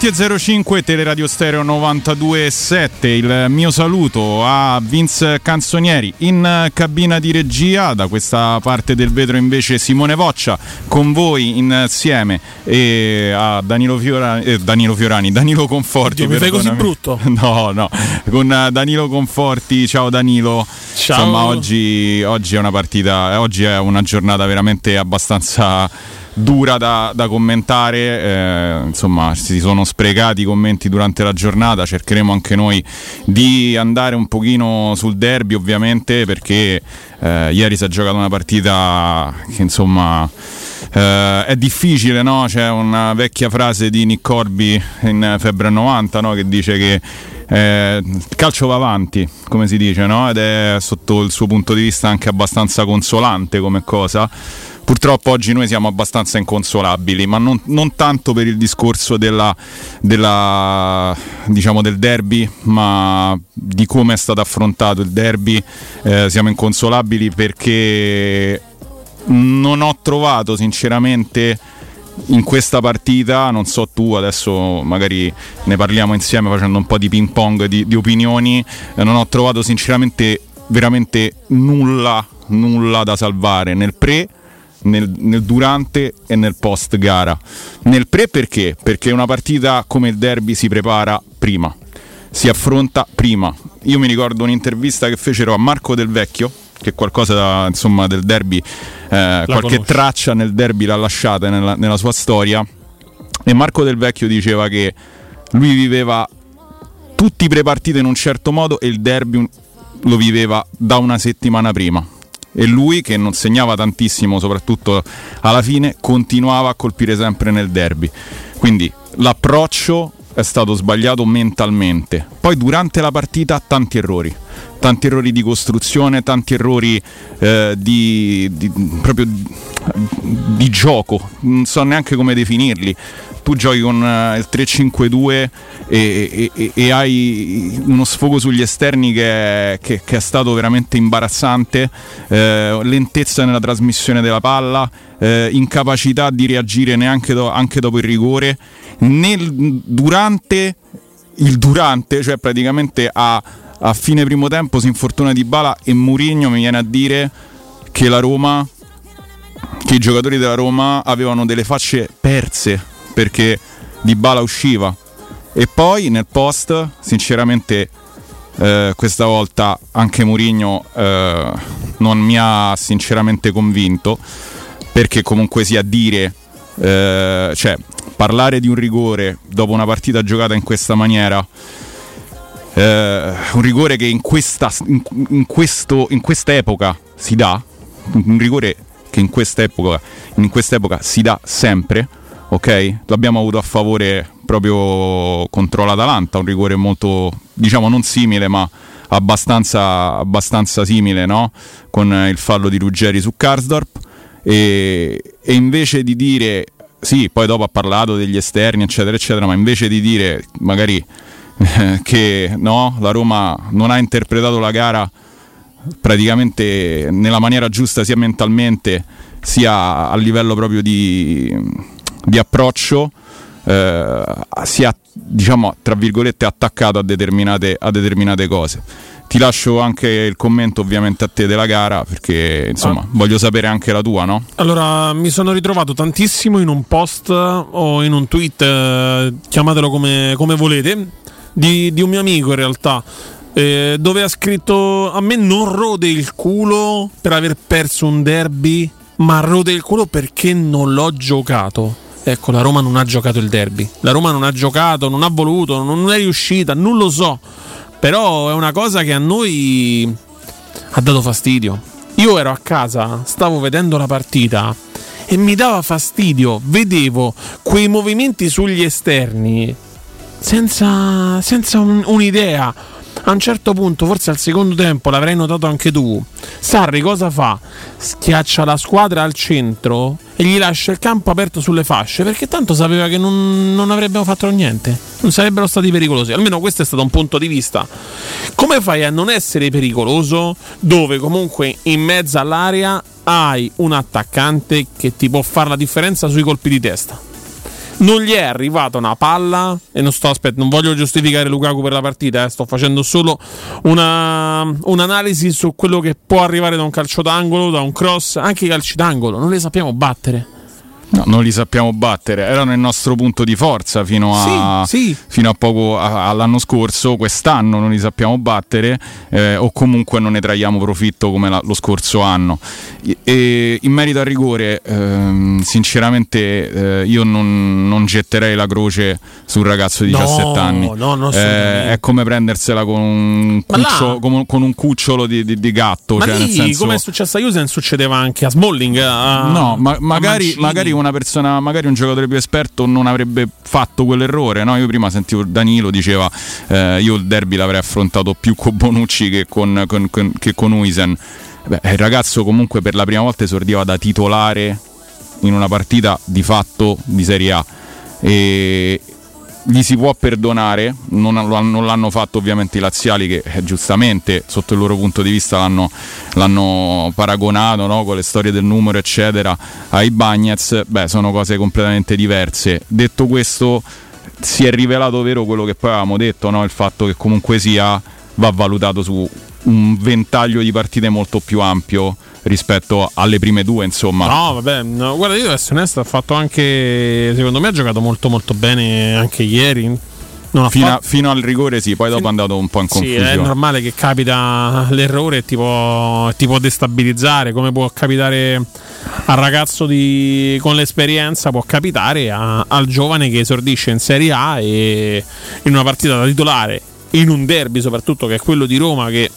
20.05 Teleradio Stereo 92.7 il mio saluto a Vince Canzonieri. In cabina di regia da questa parte del vetro invece Simone Voccia con voi insieme e a Danilo Fiorani, eh, Danilo, Fiorani Danilo Conforti Dio, mi fai così brutto? No no. Con Danilo Conforti ciao Danilo. Ciao. Insomma oggi, oggi è una partita oggi è una giornata veramente abbastanza dura da, da commentare, eh, insomma si sono sprecati i commenti durante la giornata, cercheremo anche noi di andare un pochino sul derby ovviamente perché eh, ieri si è giocato una partita che insomma... Uh, è difficile, no? C'è una vecchia frase di Nick Corby in febbre 90 no? che dice che eh, il calcio va avanti, come si dice, no? ed è sotto il suo punto di vista anche abbastanza consolante come cosa. Purtroppo oggi noi siamo abbastanza inconsolabili, ma non, non tanto per il discorso della, della, diciamo del derby, ma di come è stato affrontato il derby. Eh, siamo inconsolabili perché non ho trovato sinceramente in questa partita, non so tu, adesso magari ne parliamo insieme facendo un po' di ping pong di, di opinioni, eh, non ho trovato sinceramente veramente nulla, nulla da salvare nel pre nel, nel, durante e nel post gara. Nel pre perché? Perché una partita come il derby si prepara prima, si affronta prima. Io mi ricordo un'intervista che fecero a Marco Del Vecchio, che qualcosa da, insomma, del derby, eh, qualche conosci. traccia nel derby l'ha lasciata nella, nella sua storia. E Marco Del Vecchio diceva che lui viveva tutti i prepartite in un certo modo e il derby lo viveva da una settimana prima e lui che non segnava tantissimo soprattutto alla fine continuava a colpire sempre nel derby. Quindi l'approccio è stato sbagliato mentalmente. Poi durante la partita tanti errori tanti errori di costruzione tanti errori eh, di, di, proprio di gioco non so neanche come definirli. Tu giochi con uh, il 3-5-2 e, e, e, e, hai uno sfogo sugli esterni che è, che, che è stato veramente imbarazzante, eh, lentezza nella trasmissione della palla, eh, incapacità di reagire neanche do, anche dopo il rigore, nel, durante il durante, cioè praticamente a, a fine primo tempo si infortuna di Bala e Murigno mi viene a dire che la Roma che i giocatori della Roma avevano delle facce perse perché Di Bala usciva. E poi nel post, sinceramente, eh, questa volta anche Mourinho eh, non mi ha sinceramente convinto, perché comunque sia dire, eh, cioè parlare di un rigore dopo una partita giocata in questa maniera. Uh, un rigore che in questa, in, in, questo, in questa epoca si dà, un rigore che in quest'epoca, in quest'epoca si dà sempre, ok? L'abbiamo avuto a favore proprio contro l'Atalanta, un rigore molto, diciamo non simile, ma abbastanza, abbastanza simile, no? Con il fallo di Ruggeri su Karsdorp. E, e invece di dire, sì, poi dopo ha parlato degli esterni, eccetera, eccetera, ma invece di dire magari che no, la Roma non ha interpretato la gara praticamente nella maniera giusta sia mentalmente sia a livello proprio di di approccio eh, sia diciamo tra virgolette attaccato a determinate, a determinate cose ti lascio anche il commento ovviamente a te della gara perché insomma ah. voglio sapere anche la tua no? allora mi sono ritrovato tantissimo in un post o in un tweet eh, chiamatelo come, come volete di, di, un mio amico in realtà eh, dove ha scritto a me non rode il culo per aver perso un derby ma rode il culo perché non l'ho giocato Ecco, la Roma non ha giocato il derby. La Roma non ha giocato, non ha voluto, non è riuscita, non lo so. Però è una cosa che a noi ha dato fastidio. Io ero a casa, stavo vedendo la partita e mi dava fastidio. Vedevo quei movimenti sugli esterni senza, senza un, un'idea a un certo punto, forse al secondo tempo, l'avrai notato anche tu, Sarri cosa fa? Schiaccia la squadra al centro e gli lascia il campo aperto sulle fasce perché tanto sapeva che non, non avrebbero fatto niente, non sarebbero stati pericolosi. Almeno questo è stato un punto di vista. Come fai a non essere pericoloso dove comunque in mezzo all'area hai un attaccante che ti può fare la differenza sui colpi di testa? Non gli è arrivata una palla e non sto aspetta, non voglio giustificare Lukaku per la partita, eh, sto facendo solo una, un'analisi su quello che può arrivare da un calcio d'angolo, da un cross, anche i calci d'angolo, non le sappiamo battere. No, non li sappiamo battere, erano il nostro punto di forza fino a, sì, sì. Fino a poco a, all'anno scorso, quest'anno non li sappiamo battere eh, o comunque non ne traiamo profitto come la, lo scorso anno. E, in merito al rigore, ehm, sinceramente eh, io non, non, getterei la croce sul ragazzo di 17 no, anni. No, no, eh, è come prendersela con un, cuccio, con, con un cucciolo di, di, di gatto. Cioè, lì, senso... come è successo a Usen, succedeva anche a Smalling. A, no, ma, magari, magari una persona, magari un giocatore più esperto non avrebbe fatto quell'errore. No? Io prima sentivo Danilo diceva eh, io il derby l'avrei affrontato più con Bonucci che con, con, con, che con Uisen. Beh, il ragazzo comunque per la prima volta esordiva da titolare in una partita di fatto di Serie A. E, gli si può perdonare, non, non, l'hanno fatto ovviamente i laziali che eh, giustamente sotto il loro punto di vista l'hanno, l'hanno paragonato no? con le storie del numero eccetera ai Bagnets, beh sono cose completamente diverse. Detto questo si è rivelato vero quello che poi avevamo detto, no? il fatto che comunque sia va valutato su un ventaglio di partite molto più ampio rispetto alle prime due, insomma. No, vabbè, no, guarda, io essere onesto, ha fatto anche, secondo me ha giocato molto molto bene anche ieri. Fino, a, fino, al rigore sì, poi dopo è andato un po' in confusione. Sì, è normale che capita l'errore e ti può, ti può destabilizzare, come può capitare al ragazzo di, con l'esperienza, può capitare a, al giovane che esordisce in Serie A e in una partita da titolare, in un derby soprattutto che è quello di Roma che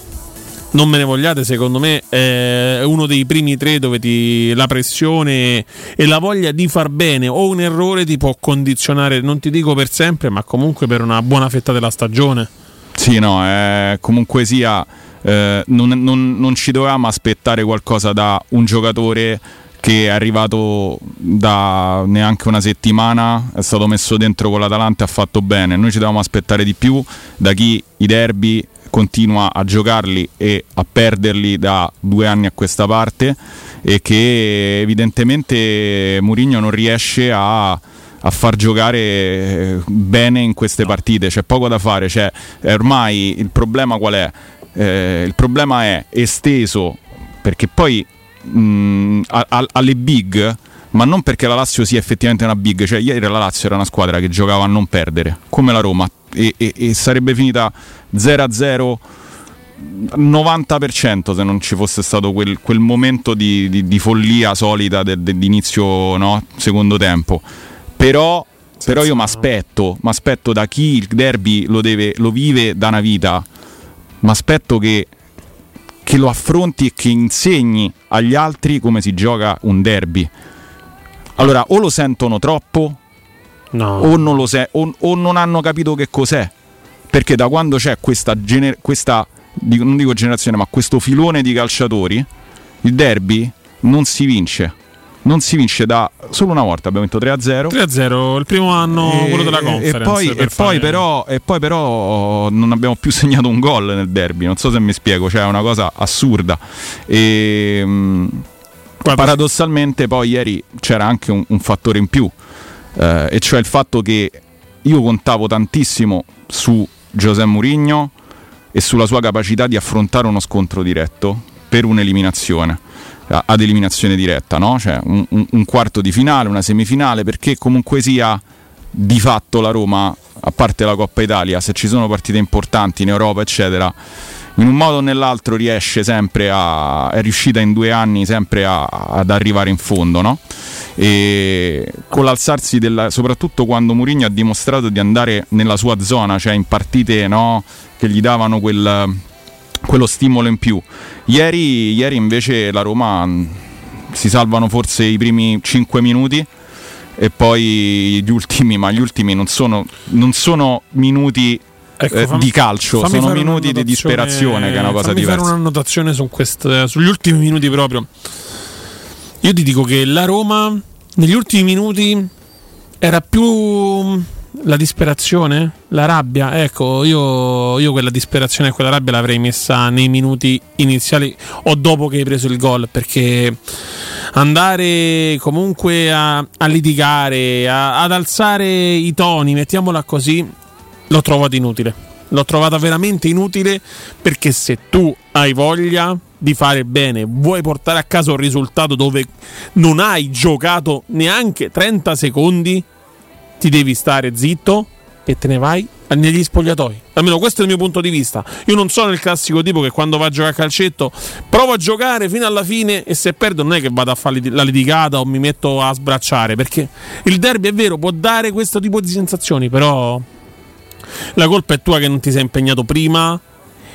non me ne vogliate, secondo me è uno dei primi tre dove ti, la pressione e la voglia di far bene o un errore ti può condizionare, non ti dico per sempre, ma comunque per una buona fetta della stagione. Sì, no, eh, comunque sia, eh, non, non, non ci dovevamo aspettare qualcosa da un giocatore che è arrivato da neanche una settimana, è stato messo dentro con l'Atalanta e ha fatto bene. Noi ci dovevamo aspettare di più da chi i derby continua a giocarli e a perderli da due anni a questa parte e che evidentemente Mourinho non riesce a, a far giocare bene in queste partite, c'è poco da fare, cioè, ormai il problema qual è? Eh, il problema è esteso perché poi mh, a, a, alle big ma non perché la Lazio sia effettivamente una big, cioè ieri la Lazio era una squadra che giocava a non perdere, come la Roma, e, e, e sarebbe finita 0-0 90% se non ci fosse stato quel, quel momento di, di, di, follia solita de, de, di inizio no? secondo tempo. Però, però io mi aspetto, da chi il derby lo, deve, lo vive da una vita, mi aspetto che, che lo affronti e che insegni agli altri come si gioca un derby. Allora, o lo sentono troppo, no. o, non se- o, o non hanno capito che cos'è perché da quando c'è questa, gener- questa non dico generazione, ma questo filone di calciatori, il derby non si vince. Non si vince da solo una volta, abbiamo vinto 3-0. 3-0 il primo anno, e, quello della conference. E poi, e poi, però, e poi, però, non abbiamo più segnato un gol nel derby, non so se mi spiego, cioè è una cosa assurda. E, paradossalmente poi ieri c'era anche un, un fattore in più, eh, e cioè il fatto che io contavo tantissimo su José Mourinho e sulla sua capacità di affrontare uno scontro diretto per un'eliminazione ad eliminazione diretta, no? cioè un, un, quarto di finale, una semifinale, perché comunque sia di fatto la Roma, a parte la Coppa Italia, se ci sono partite importanti in Europa, eccetera, in un modo o nell'altro riesce sempre a. è riuscita in due anni sempre a, ad arrivare in fondo, no? E con l'alzarsi della, soprattutto quando Mourinho ha dimostrato di andare nella sua zona, cioè in partite no, che gli davano quel, quello stimolo in più. Ieri, ieri invece la Roma mm, si salvano forse i primi 5 minuti e poi gli ultimi, ma gli ultimi non sono, non sono minuti ecco, eh, fammi, di calcio, sono minuti di disperazione che è una cosa diversa. fare un'annotazione su queste, sugli ultimi minuti proprio. Io ti dico che la Roma negli ultimi minuti era più la disperazione, la rabbia. Ecco, io, io, quella disperazione e quella rabbia l'avrei messa nei minuti iniziali o dopo che hai preso il gol, perché andare comunque a, a litigare, a, ad alzare i toni, mettiamola così, l'ho trovato inutile. L'ho trovata veramente inutile perché se tu hai voglia di fare bene, vuoi portare a casa un risultato dove non hai giocato neanche 30 secondi, ti devi stare zitto e te ne vai negli spogliatoi. Almeno questo è il mio punto di vista. Io non sono il classico tipo che quando va a giocare a calcetto provo a giocare fino alla fine e se perdo non è che vado a fare la litigata o mi metto a sbracciare, perché il derby è vero, può dare questo tipo di sensazioni, però la colpa è tua che non ti sei impegnato prima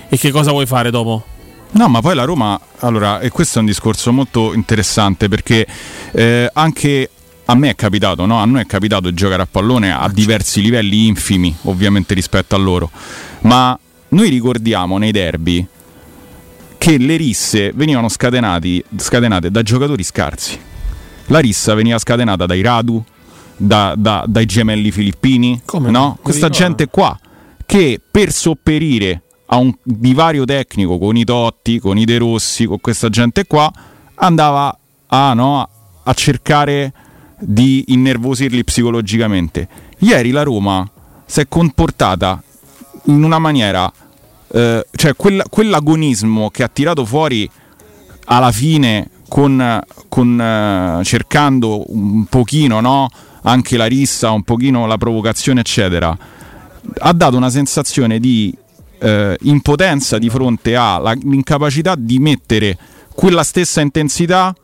e che cosa vuoi fare dopo? No, ma poi la Roma, allora, e questo è un discorso molto interessante perché eh, anche a me è capitato, no? a noi è capitato di giocare a pallone a diversi livelli infimi, ovviamente rispetto a loro, ma noi ricordiamo nei derby che le risse venivano scatenate da giocatori scarsi. La rissa veniva scatenata dai Radu, da, da, dai gemelli filippini, Come no? Questa gente qua che per sopperire a un divario tecnico con i Totti, con i De Rossi, con questa gente qua, andava a, no, a cercare di innervosirli psicologicamente. Ieri la Roma si è comportata in una maniera, eh, cioè quell, quell'agonismo che ha tirato fuori alla fine con, con eh, cercando un pochino no, anche la rissa, un pochino la provocazione, eccetera, ha dato una sensazione di eh, impotenza di fronte all'incapacità di mettere quella stessa intensità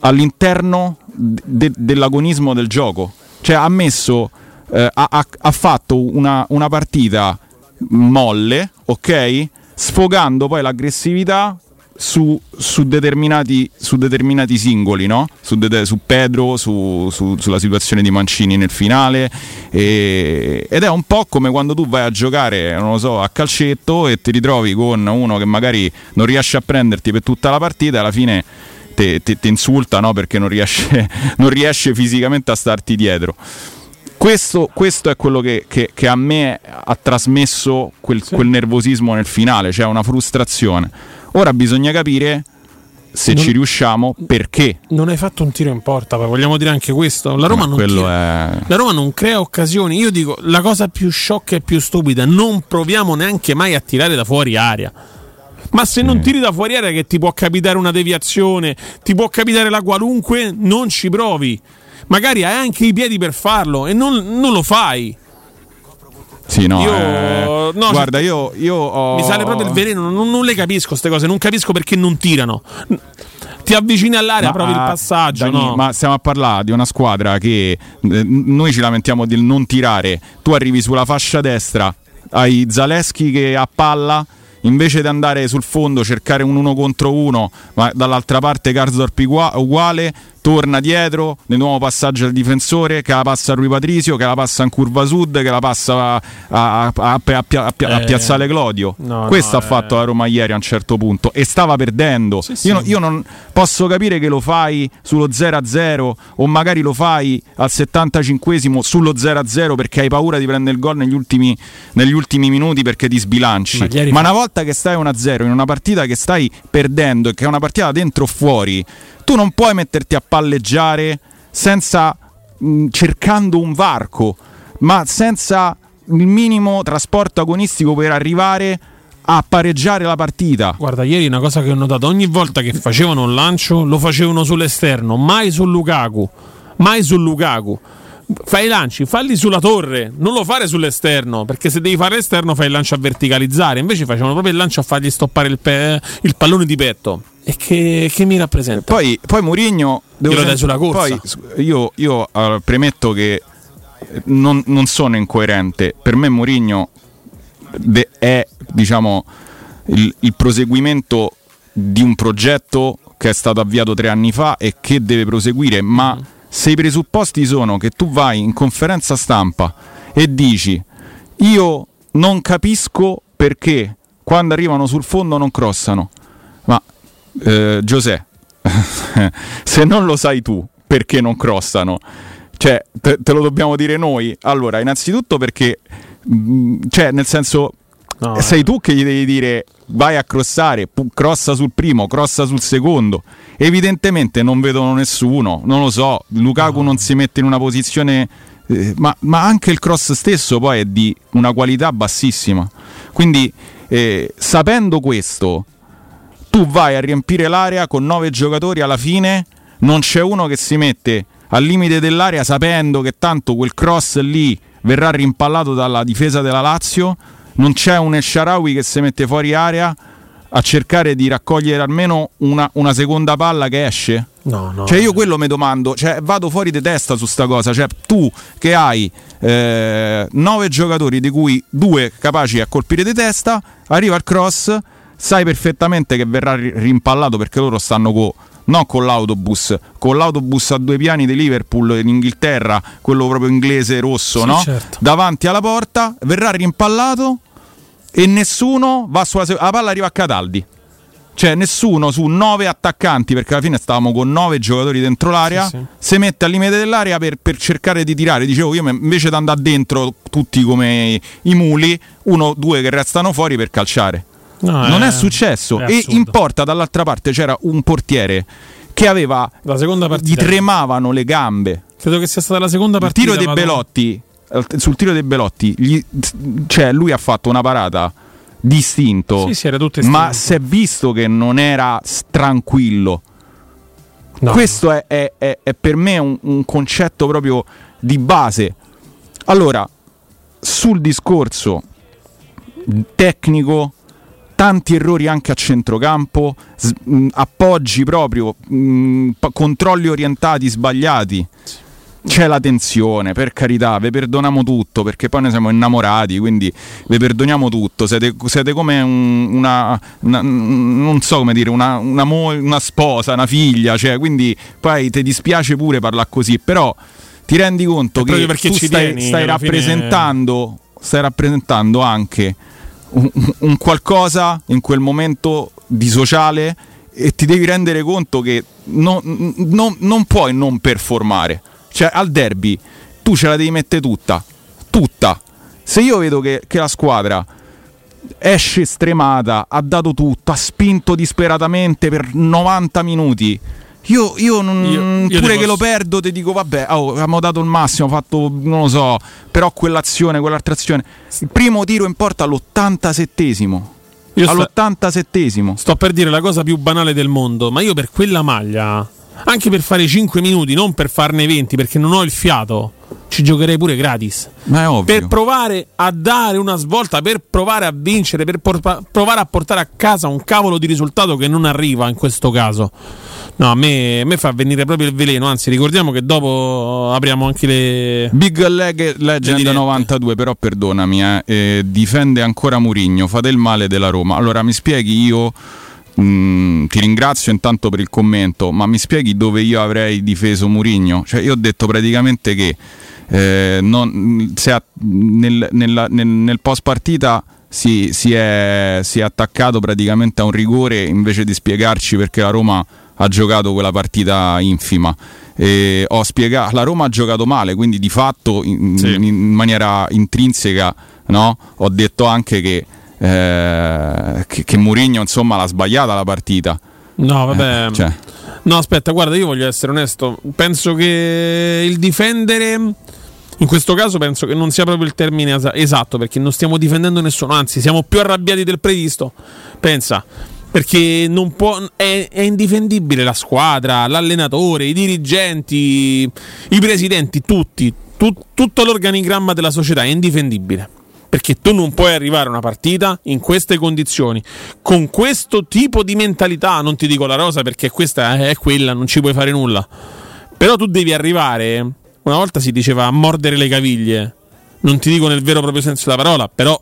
all'interno de- dell'agonismo del gioco. Cioè ha messo, eh, ha, ha, fatto una, una partita molle, ok? Sfogando poi l'aggressività su, su, determinati, su, determinati, singoli, no? su, de, su, Pedro, sulla situazione di Mancini nel finale. E, ed è un po' come quando tu vai a giocare, non lo so, a calcetto e ti ritrovi con uno che magari non riesce a prenderti per tutta la partita e alla fine ti insulta no? perché non riesce, non riesce, fisicamente a starti dietro. Questo, questo è quello che, che, che, a me ha trasmesso quel, sì. quel nervosismo nel finale, cioè una frustrazione Ora bisogna capire se non, ci riusciamo perché. Non hai fatto un tiro in porta, vogliamo dire anche questo. La Roma, non, è... la Roma non crea occasioni. Io dico la cosa più sciocca e più stupida, non proviamo neanche mai a tirare da fuori aria. Ma se non tiri da fuori aria che ti può capitare una deviazione, ti può capitare la qualunque, non ci provi. Magari hai anche i piedi per farlo e non, non lo fai. Sì, no, io, eh, no guarda, io, io ho... mi sale proprio il veleno. Non, non, le capisco queste cose. Non capisco perché non tirano. Ti avvicini all'area, ma, provi il passaggio. Dani, no? Ma stiamo a parlare di una squadra che eh, noi ci lamentiamo di non tirare. Tu arrivi sulla fascia destra, hai Zaleschi che a palla invece di andare sul fondo cercare un uno contro uno, ma dall'altra parte Karsdorp uguale, torna dietro, di nuovo passaggio al difensore che la passa a Rui Patrizio, che la passa in curva sud, che la passa a, a, a, a eh, Piazzale Clodio. No, Questo no, ha fatto eh. la Roma ieri a un certo punto e stava perdendo. Sì, sì. Io, io, non posso capire che lo fai sullo 0-0 o magari lo fai al 75esimo sullo 0-0 perché hai paura di prendere il gol negli ultimi, negli ultimi minuti perché ti sbilanci. Ma, Ma una volta che stai 1-0 in una partita che stai perdendo e che è una partita dentro o fuori tu non puoi metterti a palleggiare senza mh, cercando un varco, ma senza il minimo trasporto agonistico per arrivare a pareggiare la partita. Guarda, ieri una cosa che ho notato, ogni volta che facevano un lancio lo facevano sull'esterno, mai su Lukaku, mai su Lukaku. Fai i lanci, falli sulla torre, non lo fare sull'esterno, perché se devi fare l'esterno fai il lancio a verticalizzare, invece facevano proprio il lancio a fargli stoppare il, pe- il pallone di petto. E che, che mi rappresenta? Poi, poi Murigno. Devo dai sulla corsa. Poi io, io uh, premetto che non, non, sono incoerente. Per me, Murigno de- è diciamo il, il proseguimento di un progetto che è stato avviato tre anni fa e che deve proseguire, ma mm. Se i presupposti sono che tu vai in conferenza stampa e dici io non capisco perché quando arrivano sul fondo non crossano, ma eh, Giuseppe, se non lo sai tu perché non crossano, cioè te, te lo dobbiamo dire noi. Allora, innanzitutto perché, mh, mm, cioè, nel senso, No, sei tu che gli devi dire vai a crossare, crossa sul primo, crossa sul secondo. Evidentemente non vedono nessuno, non lo so, Lukaku no. non si mette in una posizione, eh, ma, ma, anche il cross stesso poi è di una qualità bassissima. Quindi eh, sapendo questo, tu vai a riempire l'area con nove giocatori alla fine, non c'è uno che si mette al limite dell'area sapendo che tanto quel cross lì verrà rimpallato dalla difesa della Lazio non c'è un Esharawi che si mette fuori area a cercare di raccogliere almeno una, una seconda palla che esce? No, no. Cioè io quello mi domando, cioè vado fuori di testa su sta cosa, cioè tu che hai eh, nove giocatori di cui due capaci a colpire di testa, arriva il cross, sai perfettamente che verrà rimpallato perché loro stanno con non con l'autobus, con l'autobus a due piani di Liverpool in Inghilterra, quello proprio inglese rosso, sì, no? certo. davanti alla porta, verrà rimpallato e nessuno va sulla se- la palla arriva a Cataldi. Cioè nessuno su nove attaccanti, perché alla fine stavamo con nove giocatori dentro l'area, sì, sì. si mette al limite dell'area per, per, cercare di tirare. Dicevo io invece di andare dentro tutti come i muli, uno, due che restano fuori per calciare. No, non è, è successo. È e in porta dall'altra parte c'era un portiere che aveva. La seconda partita. Gli tremavano le gambe. Credo che sia stata la seconda partita. Il tiro dei Belotti sul tiro dei Belotti, gli, cioè lui ha fatto una parata distinto, sì, sì, ma si è visto che non era tranquillo. No. Questo è, è, è, è, per me un, un concetto proprio di base. Allora, sul discorso tecnico, tanti errori anche a centrocampo, appoggi proprio, mh, controlli orientati sbagliati. C'è la tensione, per carità, vi perdoniamo tutto perché poi noi siamo innamorati, quindi vi perdoniamo tutto. Siete, siete come un, una, una, non so come dire, una, una, mo- una sposa, una figlia, cioè, quindi poi ti dispiace pure parlare così, però ti rendi conto che tu stai, tieni, stai rappresentando, fine... stai rappresentando anche un, un qualcosa in quel momento di sociale e ti devi rendere conto che non, non, non puoi non performare cioè, al derby tu ce la devi mettere tutta. Tutta. Se io vedo che, che la squadra esce stremata, ha dato tutto, ha spinto disperatamente per 90 minuti. Io, io, non, io, io pure che posso... lo perdo, ti dico vabbè, oh, abbiamo dato il massimo, ho fatto, non lo so, però quell'azione, quell'altra azione. Il primo tiro in porta all'87esimo. Io all'87esimo. Sto per dire la cosa più banale del mondo, ma io per quella maglia anche per fare 5 minuti, non per farne 20, perché non ho il fiato, ci giocherei pure gratis. Ma è ovvio. Per provare a dare una svolta, per provare a vincere, per por- provare a portare a casa un cavolo di risultato che non arriva in questo caso. No, a me, a me, fa venire proprio il veleno. Anzi, ricordiamo che dopo apriamo anche le. Big Leg Legend 92, però perdonami, eh, eh, difende ancora Murigno. Fate il male della Roma. Allora mi spieghi io Mm, ti ringrazio intanto per il commento, ma mi spieghi dove io avrei difeso Murigno? Cioè, io ho detto praticamente che eh, non, ha, nel, nella, nel, nel, post partita si, si, è, si, è, attaccato praticamente a un rigore invece di spiegarci perché la Roma ha giocato quella partita infima. Ho spiegato, la Roma ha giocato male, quindi di fatto in, sì. in maniera intrinseca no? ho detto anche che eh, che, che Murigno insomma l'ha sbagliata la partita. No, vabbè. Eh, cioè. No, aspetta, guarda, io voglio essere onesto. Penso che il difendere, in questo caso, penso che non sia proprio il termine esatto, perché non stiamo difendendo nessuno, anzi, siamo più arrabbiati del previsto. Pensa, perché può, è, è, indifendibile la squadra, l'allenatore, i dirigenti, i presidenti, tutti, tu, tutto l'organigramma della società è indifendibile perché tu non puoi arrivare a una partita in queste condizioni, con questo tipo di mentalità, non ti dico la rosa perché questa è quella, non ci puoi fare nulla, però tu devi arrivare, una volta si diceva mordere le caviglie, non ti dico nel vero proprio senso della parola, però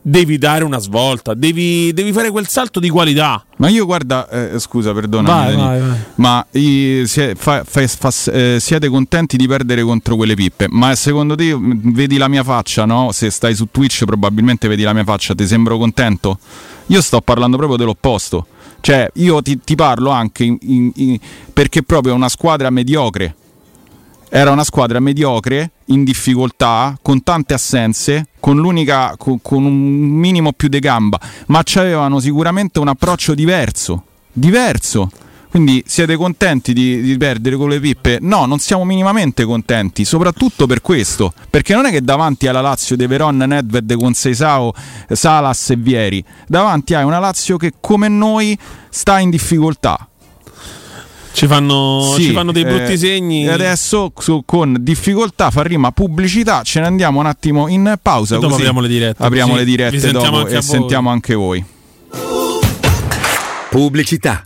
devi dare una svolta, devi, devi, fare quel salto di qualità. Ma io guarda, eh, scusa, perdonami, vai, vai, vai. ma i, sie, fa, fa, fa, eh, siete contenti di perdere contro quelle pippe? Ma secondo te vedi la mia faccia, no? Se stai su Twitch probabilmente vedi la mia faccia, ti sembro contento? Io sto parlando proprio dell'opposto. Cioè, io ti, ti parlo anche in, in, in, perché proprio è una squadra mediocre era una squadra mediocre, in difficoltà, con tante assenze, con con, con un minimo più di gamba, ma avevano sicuramente un approccio diverso, diverso. Quindi siete contenti di, di, perdere con le pippe? No, non siamo minimamente contenti, soprattutto per questo, perché non è che davanti alla Lazio di Veron, Nedved con Seisao, Salas e Vieri, davanti hai una Lazio che come noi sta in difficoltà. Ci fanno, sì, ci fanno, dei brutti eh, segni. E adesso su, con difficoltà fa rima pubblicità. Ce ne andiamo un attimo in pausa. dopo apriamo le dirette. Apriamo le dirette dopo e sentiamo anche voi. Pubblicità.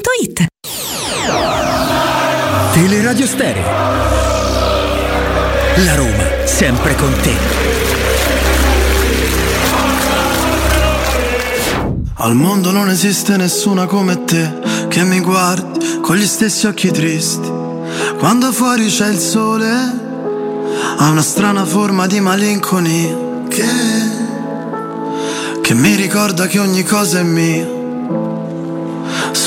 radiostereo.it Teleradio Stereo La Roma, sempre con te. Al mondo non esiste nessuna come te che mi guardi con gli stessi occhi tristi. Quando fuori c'è il sole, ha una strana forma di malinconia che, che mi ricorda che ogni cosa è mia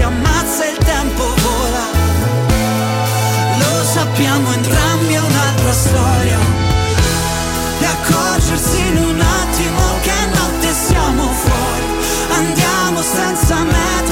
ci ammazza il tempo vola. Lo sappiamo entrambi è un'altra storia. E accorgersi in un attimo che notte siamo fuori. Andiamo senza meta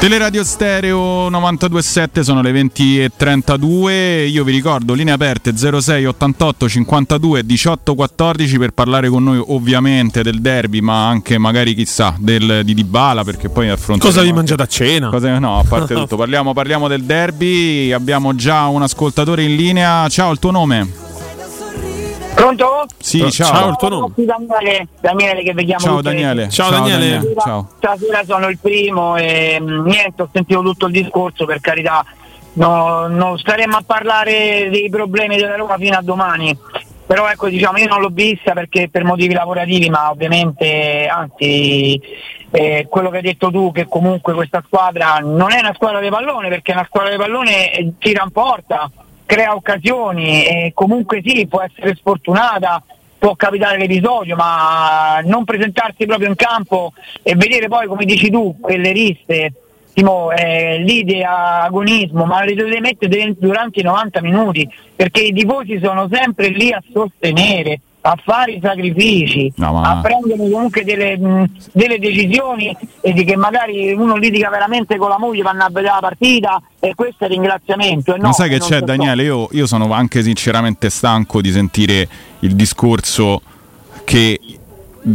Teleradio Stereo 927 sono le 20 e 32. Io vi ricordo linee aperte 06 88 52 18 14 per parlare con noi ovviamente del derby, ma anche magari chissà del, di Dybala perché poi affrontiamo Cosa vi mangiate a cena? Cosa- no, a parte tutto, parliamo, parliamo del derby. Abbiamo già un ascoltatore in linea. Ciao, il tuo nome? Pronto? Sì, ciao. Sì, Daniele, Daniele che vediamo Ciao tutte le- Daniele. Ciao. Stasera sono il primo e mm, niente, ho sentito tutto il discorso, per carità. No, non staremo a parlare dei problemi della Roma fino a domani. Però ecco, diciamo, io non l'ho vista perché per motivi lavorativi, ma ovviamente, anzi, eh, quello che hai detto tu, che comunque questa squadra non è una squadra di pallone, perché è una squadra di pallone eh, tira in porta, crea occasioni e comunque sì, può essere sfortunata, può capitare l'episodio, ma non presentarsi proprio in campo e vedere poi, come dici tu, quelle riste, Timo, eh, lì di agonismo, ma le dovete mettere durante i 90 minuti, perché i tifosi sono sempre lì a sostenere, a fare i sacrifici, No, ma- a prendere comunque delle, mh, delle decisioni e di che magari uno litiga veramente con la moglie, vanno a vedere la partita e questo è ringraziamento. E no, Ma sai che non c'è so- Daniele? Io, io sono anche sinceramente stanco di sentire il discorso che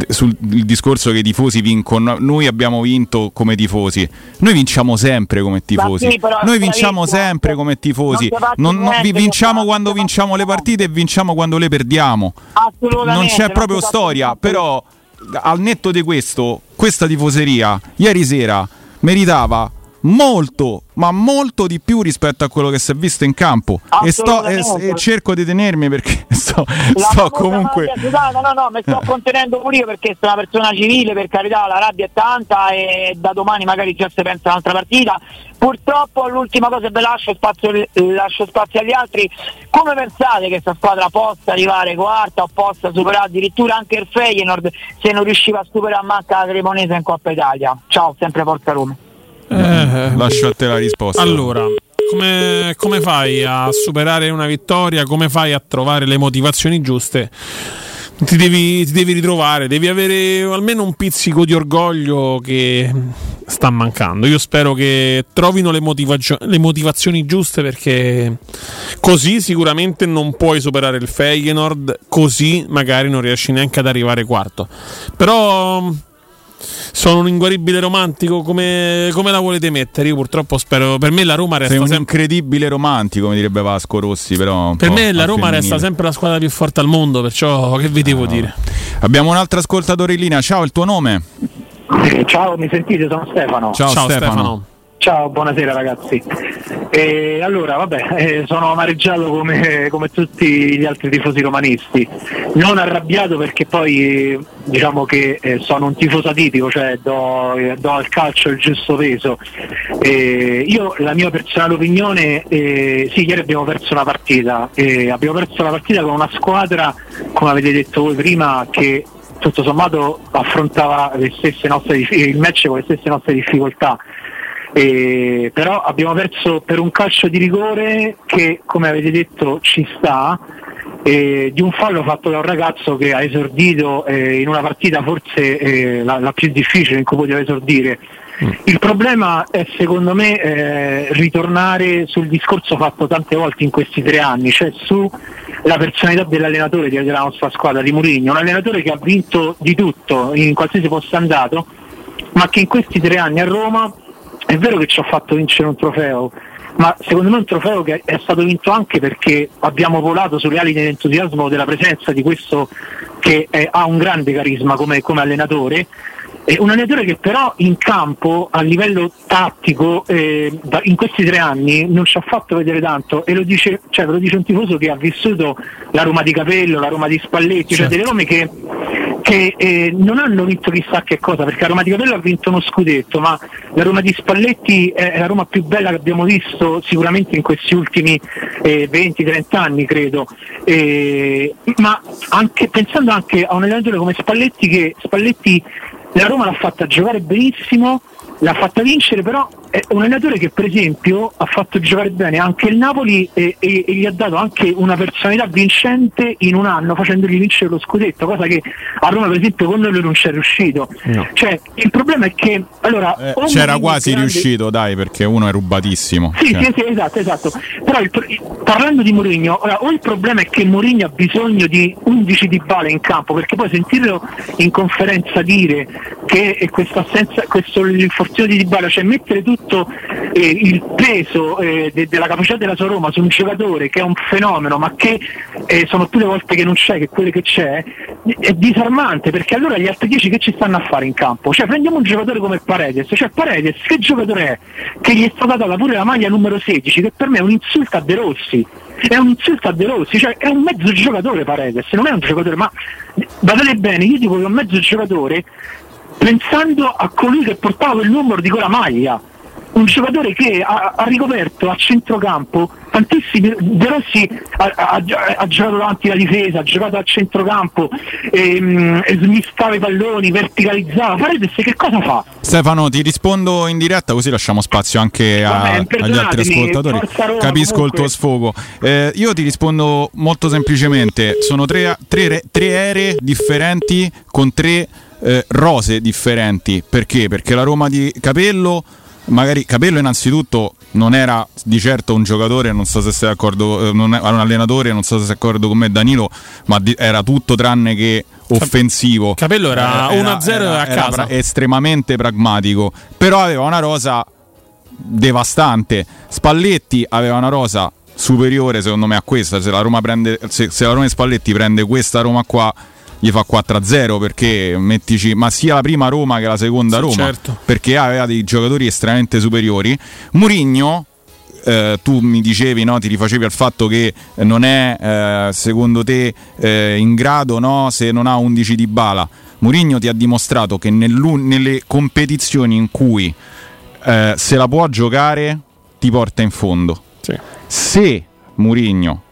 sul il discorso che i tifosi vincono. Noi abbiamo vinto come tifosi. Noi vinciamo sempre come tifosi. sì, però, Noi vinciamo sempre come tifosi. Non Non, niente, vinciamo quando vinciamo le partite e vinciamo quando le perdiamo. Non c'è proprio storia, però al netto di questo, questa tifoseria ieri sera meritava molto, ma molto di più rispetto a quello che si è visto in campo. E, sto, e, e cerco di tenermi perché sto, sto comunque. sudata, no, no, mi sto contenendo pure io perché sono una persona civile, per carità, la rabbia è tanta e da domani magari già si pensa a un'altra partita. Purtroppo l'ultima cosa che lascio spazio, lascio spazio agli altri, come pensate che questa squadra possa arrivare quarta o possa superare addirittura anche il Feyenoord se non riusciva a superare manca la Cremonese in Coppa Italia? Ciao, sempre Forza Roma. Lascio a te la risposta. Allora, come, come fai a superare una vittoria? Come fai a trovare le motivazioni giuste? Ti devi, ti devi ritrovare, devi avere almeno un pizzico di orgoglio che sta mancando. Io spero che trovino le, motivazio- le motivazioni giuste perché così sicuramente non puoi superare il Feyenoord, così magari non riesci neanche ad arrivare quarto. Però sono un inguaribile romantico come, come la volete mettere? Io purtroppo spero. Per me la Roma resta Sei un sempre. incredibile romantico, come direbbe Vasco Rossi, però. Per me la Roma resta femminile. sempre la squadra più forte al mondo, perciò che vi devo dire? Abbiamo un altro ascoltatore in linea. Ciao, il tuo nome? Ciao, mi sentite? Sono Stefano. Ciao, Ciao, Stefano. Stefano. Ciao, buonasera ragazzi. E allora, vabbè, eh, sono amareggiato come, come, tutti gli altri tifosi romanisti. Non arrabbiato perché poi diciamo che eh, sono un tifoso atitico, cioè do, do, al calcio il giusto peso. Eh, io la mia personale opinione, eh, sì, ieri abbiamo perso una partita, abbiamo perso la partita con una squadra, come avete detto voi prima, che tutto sommato affrontava il match con le stesse nostre difficoltà. Eh, però abbiamo perso per un calcio di rigore che come avete detto ci sta eh, di un fallo fatto da un ragazzo che ha esordito eh, in una partita forse eh, la, la, più difficile in cui poteva esordire mm. il problema è secondo me eh, ritornare sul discorso fatto tante volte in questi tre anni cioè sulla personalità dell'allenatore della nostra squadra di Mourinho un allenatore che ha vinto di tutto in qualsiasi posto andato ma che in questi tre anni a Roma è vero che ci ha fatto vincere un trofeo, ma secondo me è un trofeo che è stato vinto anche perché abbiamo volato sulle ali dell'entusiasmo della presenza di questo che è, ha un grande carisma come, come allenatore. Eh, un allenatore che però in campo a livello tattico eh, in questi tre anni non ci ha fatto vedere tanto e lo dice, cioè, lo dice un tifoso che ha vissuto la Roma di Capello, la Roma di Spalletti, certo. cioè delle Rome che che eh, non hanno vinto chissà che cosa, perché la Roma di Capello ha vinto uno scudetto, ma la Roma di Spalletti è la Roma più bella che abbiamo visto sicuramente in questi ultimi eh, 20-30 anni, credo. Eh, ma anche, pensando anche a un allenatore come Spalletti, che Spalletti la Roma l'ha fatta giocare benissimo, l'ha fatta vincere, però è un allenatore che per esempio ha fatto giocare bene anche il Napoli e, e, e, gli ha dato anche una personalità vincente in un anno facendogli vincere lo scudetto, cosa che a Roma per esempio con noi non c'è riuscito. No. Cioè, il problema è che allora, eh, c'era quasi grande... riuscito, dai, perché uno è rubatissimo. Sì, cioè. sì, sì, esatto, esatto. Però il, parlando di Mourinho, ora, o il problema è che Mourinho ha bisogno di 11 di bale in campo, perché poi sentirlo in conferenza dire che questa assenza, questo l'infortunio di Dybala, cioè mettere tutto tutto eh, il peso eh, de- della capacità della sua Roma su un giocatore che è un fenomeno ma che eh, sono più le volte che non c'è che quelle che c'è è disarmante perché allora gli altri 10 che ci stanno a fare in campo? Cioè prendiamo un giocatore come Paredes, cioè Paredes che giocatore è? Che gli è stata data pure la maglia numero 16 che per me è un insulto a De Rossi è un insulto a De Rossi, cioè è un mezzo giocatore Paredes, non è un giocatore, ma badate bene, io dico che è un mezzo giocatore pensando a colui che portava il numero di quella maglia un giocatore che ha, ha ricoperto a centrocampo tantissimi, De Rossi ha, ha, ha, giocato davanti alla difesa, ha giocato a centrocampo, ehm, smistava i palloni, verticalizzava, Paredes che cosa fa? Stefano ti rispondo in diretta così lasciamo spazio anche a, Vabbè, agli altri ascoltatori, Roma, capisco comunque. il tuo sfogo. Eh, io ti rispondo molto semplicemente, sono tre, tre, tre aree differenti con tre eh, rose differenti, perché? Perché la Roma di Capello magari Capello innanzitutto non era di certo un giocatore, non so se sei d'accordo, eh, non era un allenatore, non so se sei d'accordo con me Danilo, ma era tutto tranne che offensivo. Capello era, era 1-0 era, a casa. Era estremamente pragmatico, però aveva una rosa devastante. Spalletti aveva una rosa superiore secondo me a questa, se la Roma prende se, se la Roma Spalletti prende questa Roma qua gli fa 4-0 perché mettici, ma sia la prima Roma che la seconda sì, Roma, certo. perché aveva dei giocatori estremamente superiori. Murigno eh, tu mi dicevi, no, ti rifacevi al fatto che non è eh, secondo te eh, in grado no, se non ha 11 di bala. Murigno ti ha dimostrato che nelle competizioni in cui eh, se la può giocare ti porta in fondo. Sì. Se Murigno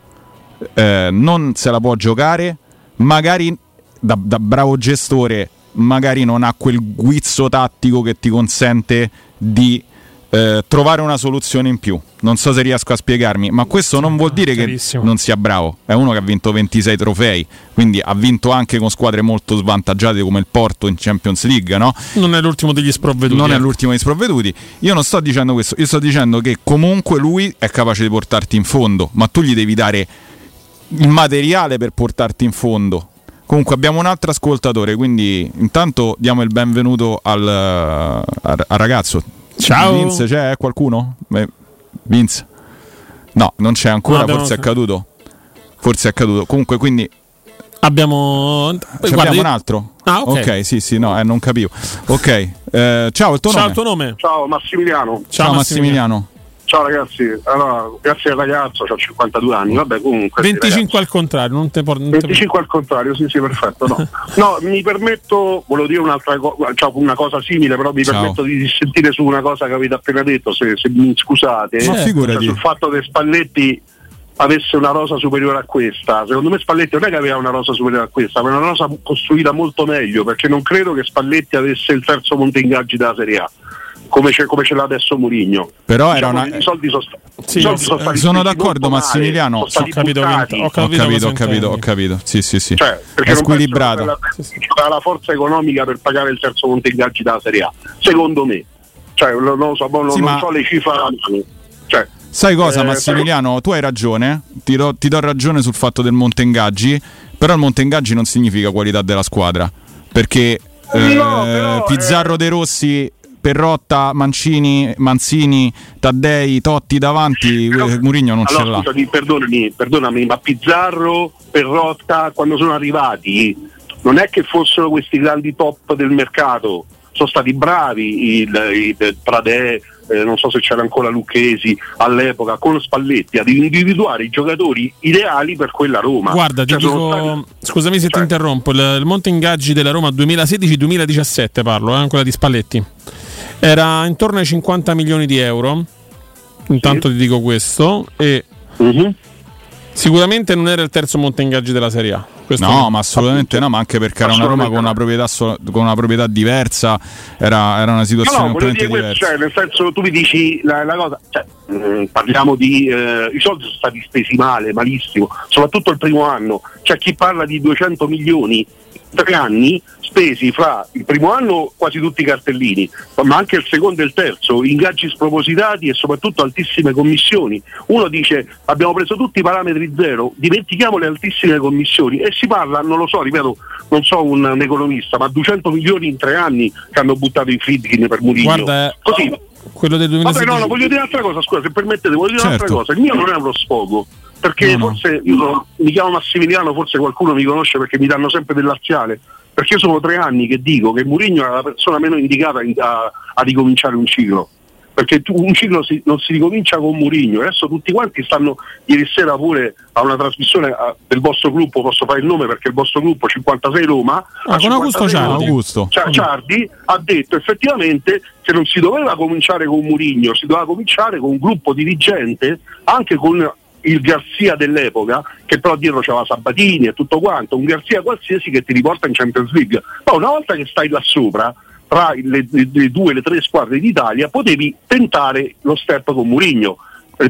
eh, non se la può giocare, magari da, da bravo gestore magari non ha quel guizzo tattico che ti consente di eh, trovare una soluzione in più. Non so se riesco a spiegarmi, ma questo non vuol dire che non sia bravo. È uno che ha vinto 26 trofei, quindi ha vinto anche con squadre molto svantaggiate come il Porto in Champions League, no? Non è l'ultimo degli sprovveduti. Non è ecco. l'ultimo degli sprovveduti. Io non sto dicendo questo, io sto dicendo che comunque lui è capace di portarti in fondo, ma tu gli devi dare il materiale per portarti in fondo Comunque abbiamo un altro ascoltatore, quindi intanto diamo il benvenuto al, al, al ragazzo. Ciao. Vince, c'è qualcuno? Beh, Vince? No, non c'è ancora, no, forse è caduto. Forse è caduto. Comunque quindi abbiamo Guarda, abbiamo un altro. Ah, ok. sì, sì, no, eh, non capivo. Ok, eh, ciao, il tuo Ciao, nome? il tuo nome? Ciao Massimiliano. Ciao, Massimiliano. Ciao ragazzi, allora, grazie al ragazzo, ho 52 anni, vabbè comunque... sì, 25 al contrario, non te por- non te- 25 al contrario, sì, sì, perfetto. No, no mi permetto, volevo dire un'altra cosa, cioè una cosa simile, però mi Ciao. permetto di dissentire su una cosa che avete appena detto, se, se mi scusate. Ma figurati. Cioè, sul fatto che Spalletti avesse una rosa superiore a questa. Secondo me Spalletti non è che aveva una rosa superiore a questa, aveva una rosa costruita molto meglio, perché non credo che Spalletti avesse il terzo monte ingaggi della Serie A. Come ce, come ce l'ha adesso Mourinho. Però era Diciamo una- I soldi sono, Sì, soldi sono stati sono d'accordo, Massimiliano. sono Ho capito ho capito, ho capito, ho capito. Sì, sì, sì. Cioè, è squilibrato. che abbia la forza economica per pagare il terzo monte ingaggi della Serie A. Secondo me. Cioè, non, lo so, boh, non, Sì, non ma- so le cifre. Cioè, Sai cosa, eh, Massimiliano? Tu hai ragione, ti do, ti do ragione sul fatto del monte ingaggi, però il monte ingaggi non significa qualità della squadra, perché eh, Pizzarro De Rossi, Perrotta, Mancini, Manzini, Taddei, Totti davanti, eh, Murigno non ce Allora, l'ha. scusami, perdonami, perdonami, ma Pizzarro, Perrotta, quando sono arrivati, non è che fossero questi grandi top del mercato, sono stati bravi il, il Pradè, eh, non so se c'era ancora Lucchesi all'epoca, con Spalletti, ad individuare i giocatori ideali per quella Roma. Guarda, Cioè, dico, stati- scusami se ti interrompo, il, il monte ingaggi della Roma 2016-2017 parlo, eh, quella di Spalletti. Era intorno ai 50 milioni di euro. Intanto ti dico questo e Mhm. sicuramente non era il terzo monte ingaggi della Serie A. Questo No, ma assolutamente no, ma anche perché era una Roma con una proprietà, so- con una proprietà diversa, era, era una No, situazione no, voglio completamente questo, diversa. cioè, nel senso tu mi dici la, la cosa, cioè, mm, parliamo di eh, i soldi sono stati spesi male, malissimo, soprattutto il primo anno, c'è chi parla di 200 milioni tre anni spesi fra il primo anno quasi tutti i cartellini, ma anche il secondo e il terzo, ingaggi spropositati e soprattutto altissime commissioni. Uno dice abbiamo preso tutti i parametri zero, dimentichiamo le altissime commissioni e si parla, non lo so, ripeto, non so un, un economista, ma 200 milioni in tre anni che hanno buttato i Friedkin per Murigno. Guarda, Così. quello del 2016. Vabbè, no, no, voglio dire un'altra cosa, scusa, se permettete, voglio dire Certo. un'altra cosa. Il mio non è uno sfogo, perché No, no. forse io sono- mi chiamo Massimiliano, forse qualcuno mi conosce perché mi danno sempre del laziale. Perché io sono tre anni che dico che Mourinho è la persona meno indicata in- a, a ricominciare un ciclo. Perché tu- un ciclo si- non si ricomincia con Mourinho. Adesso tutti quanti stanno ieri sera pure a una trasmissione a- del vostro gruppo, posso fare il nome perché il vostro gruppo 56 Roma. Ah, con Augusto 56 Ciardi. Augusto. Cia- Ciardi ha detto effettivamente che non si doveva cominciare con Murigno, si doveva cominciare con un gruppo dirigente, anche con il Garzia dell'epoca, che però dietro c'aveva Sabatini e tutto quanto, un Garzia qualsiasi che ti riporta in Champions League. Poi una volta che stai là sopra, tra le, le- le due, le tre squadre d'Italia, potevi tentare lo step con Murigno.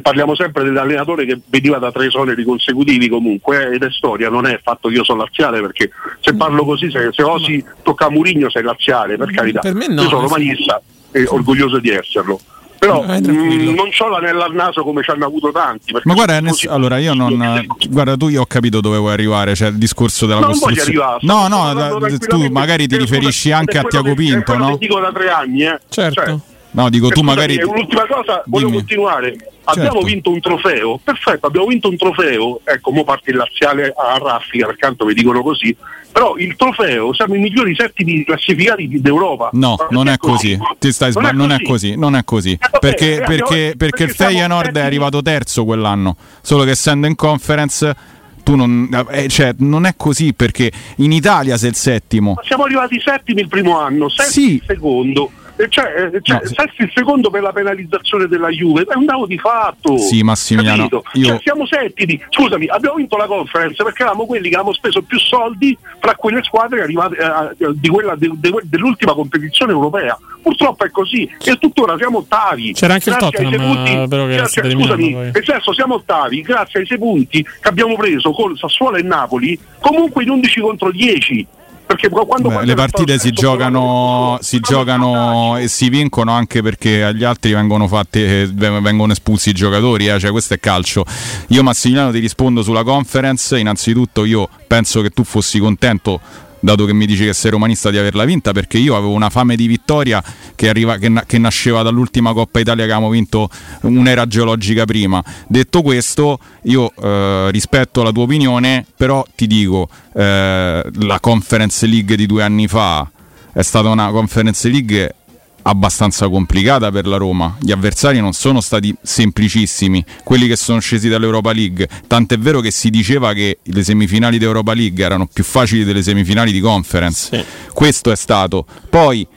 Parliamo sempre dell'allenatore che veniva da tre esoneri consecutivi comunque eh, ed è storia, non è fatto che io sono laziale perché se parlo così, se, se osi tocca a Murigno sei laziale, per carità. per me no, io sono romanista e orgoglioso di esserlo. Però Vai tranquillo. mm, non ho l'anello al naso come ci hanno avuto tanti. perché Ma guarda, ness- allora io non. Guarda, tu io ho capito dove vuoi arrivare, cioè il discorso della No, costruzione. No, no, da- tu magari ti riferisci anche a Tiago Pinto, no? che dico da tre anni, eh. Certo. Cioè, No, dico tu magari. L'ultima cosa, Dimmi. continuare. Abbiamo Certo. vinto un trofeo, perfetto, abbiamo vinto un trofeo, ecco, mo parte il laziale a raffica, tanto mi dicono così, però il trofeo siamo i migliori settimi classificati d'Europa. No, Ma non è così. Ti stai Non sba- è non è così. non è così. vabbè, Perché, eh, abbiamo- perché, perché il perché siamo Feyenoord è arrivato terzo quell'anno, solo che essendo in conference tu non, eh, cioè, non è così perché inItalia sei il settimo. Ma siamo arrivati settimi il primo anno, settimi il secondo. E Cioè, eh, cioè, No, setti il secondo per la penalizzazione della Juve, è un dato di fatto. Sì, Massimiliano, io- Cioè, siamo settimi. Scusami, abbiamo vinto la conference perché eravamo quelli che avevamo speso più soldi fra quelle squadre arrivate, eh, di quella, de- de- dell'ultima competizione europea. Purtroppo è così. E tuttora siamo ottavi. C'era anche il Tottenham, punti- eh, però che grazie- scusami, nel senso siamo ottavi grazie ai sei punti che abbiamo preso con Sassuolo e Napoli, comunque in 11 contro 10. Perché quando Beh, le partite si giocano, si giocano e si vincono anche perché agli altri vengono fatti vengono espulsi i giocatori, eh, cioè questo è calcio. Io Massimiliano ti rispondo sulla conference, innanzitutto io penso che tu fossi contento dato che mi dici che sei romanista di averla vinta, perché io avevo una fame di vittoria che, arriva, che, che nasceva dall'ultima Coppa Italia che avevamo vinto un'era geologica prima. Detto questo, io eh, rispetto la tua opinione, però ti dico, eh, la Conference League di due anni fa è stata una Conference League abbastanza complicata per la Roma. Gli avversari non sono stati semplicissimi, quelli che sono scesi dall'Europa League. Tant'è vero che si diceva che le semifinali d'Europa League erano più facili delle semifinali di Conference. Sì. Questo è stato. Poi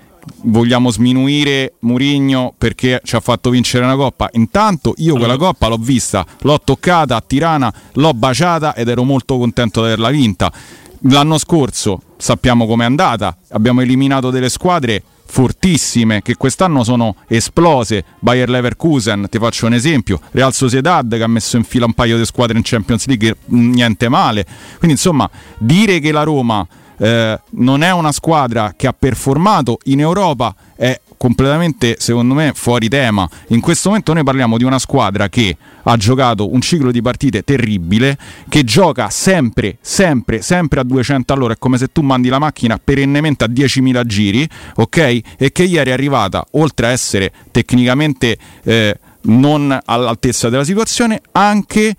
vogliamo sminuire Murigno perché ci ha fatto vincere una coppa. Intanto io quella coppa l'ho vista, l'ho toccata a Tirana, l'ho baciata ed ero molto contento di averla vinta. L'anno scorso sappiamo com'è andata, abbiamo eliminato delle squadre fortissime che quest'anno sono esplose. Bayer Leverkusen ti faccio un esempio. Real Sociedad che ha messo in fila un paio di squadre in Champions League niente male. Quindi insomma dire che la Roma eh, non è una squadra che ha performato in Europa completamente secondo me fuori tema. In questo momento noi parliamo di una squadra che ha giocato un ciclo di partite terribile che gioca sempre sempre sempre a 200 all'ora. È come se tu mandi la macchina perennemente a 10.000 giri ok? E che ieri è arrivata oltre a essere tecnicamente eh, non all'altezza della situazione anche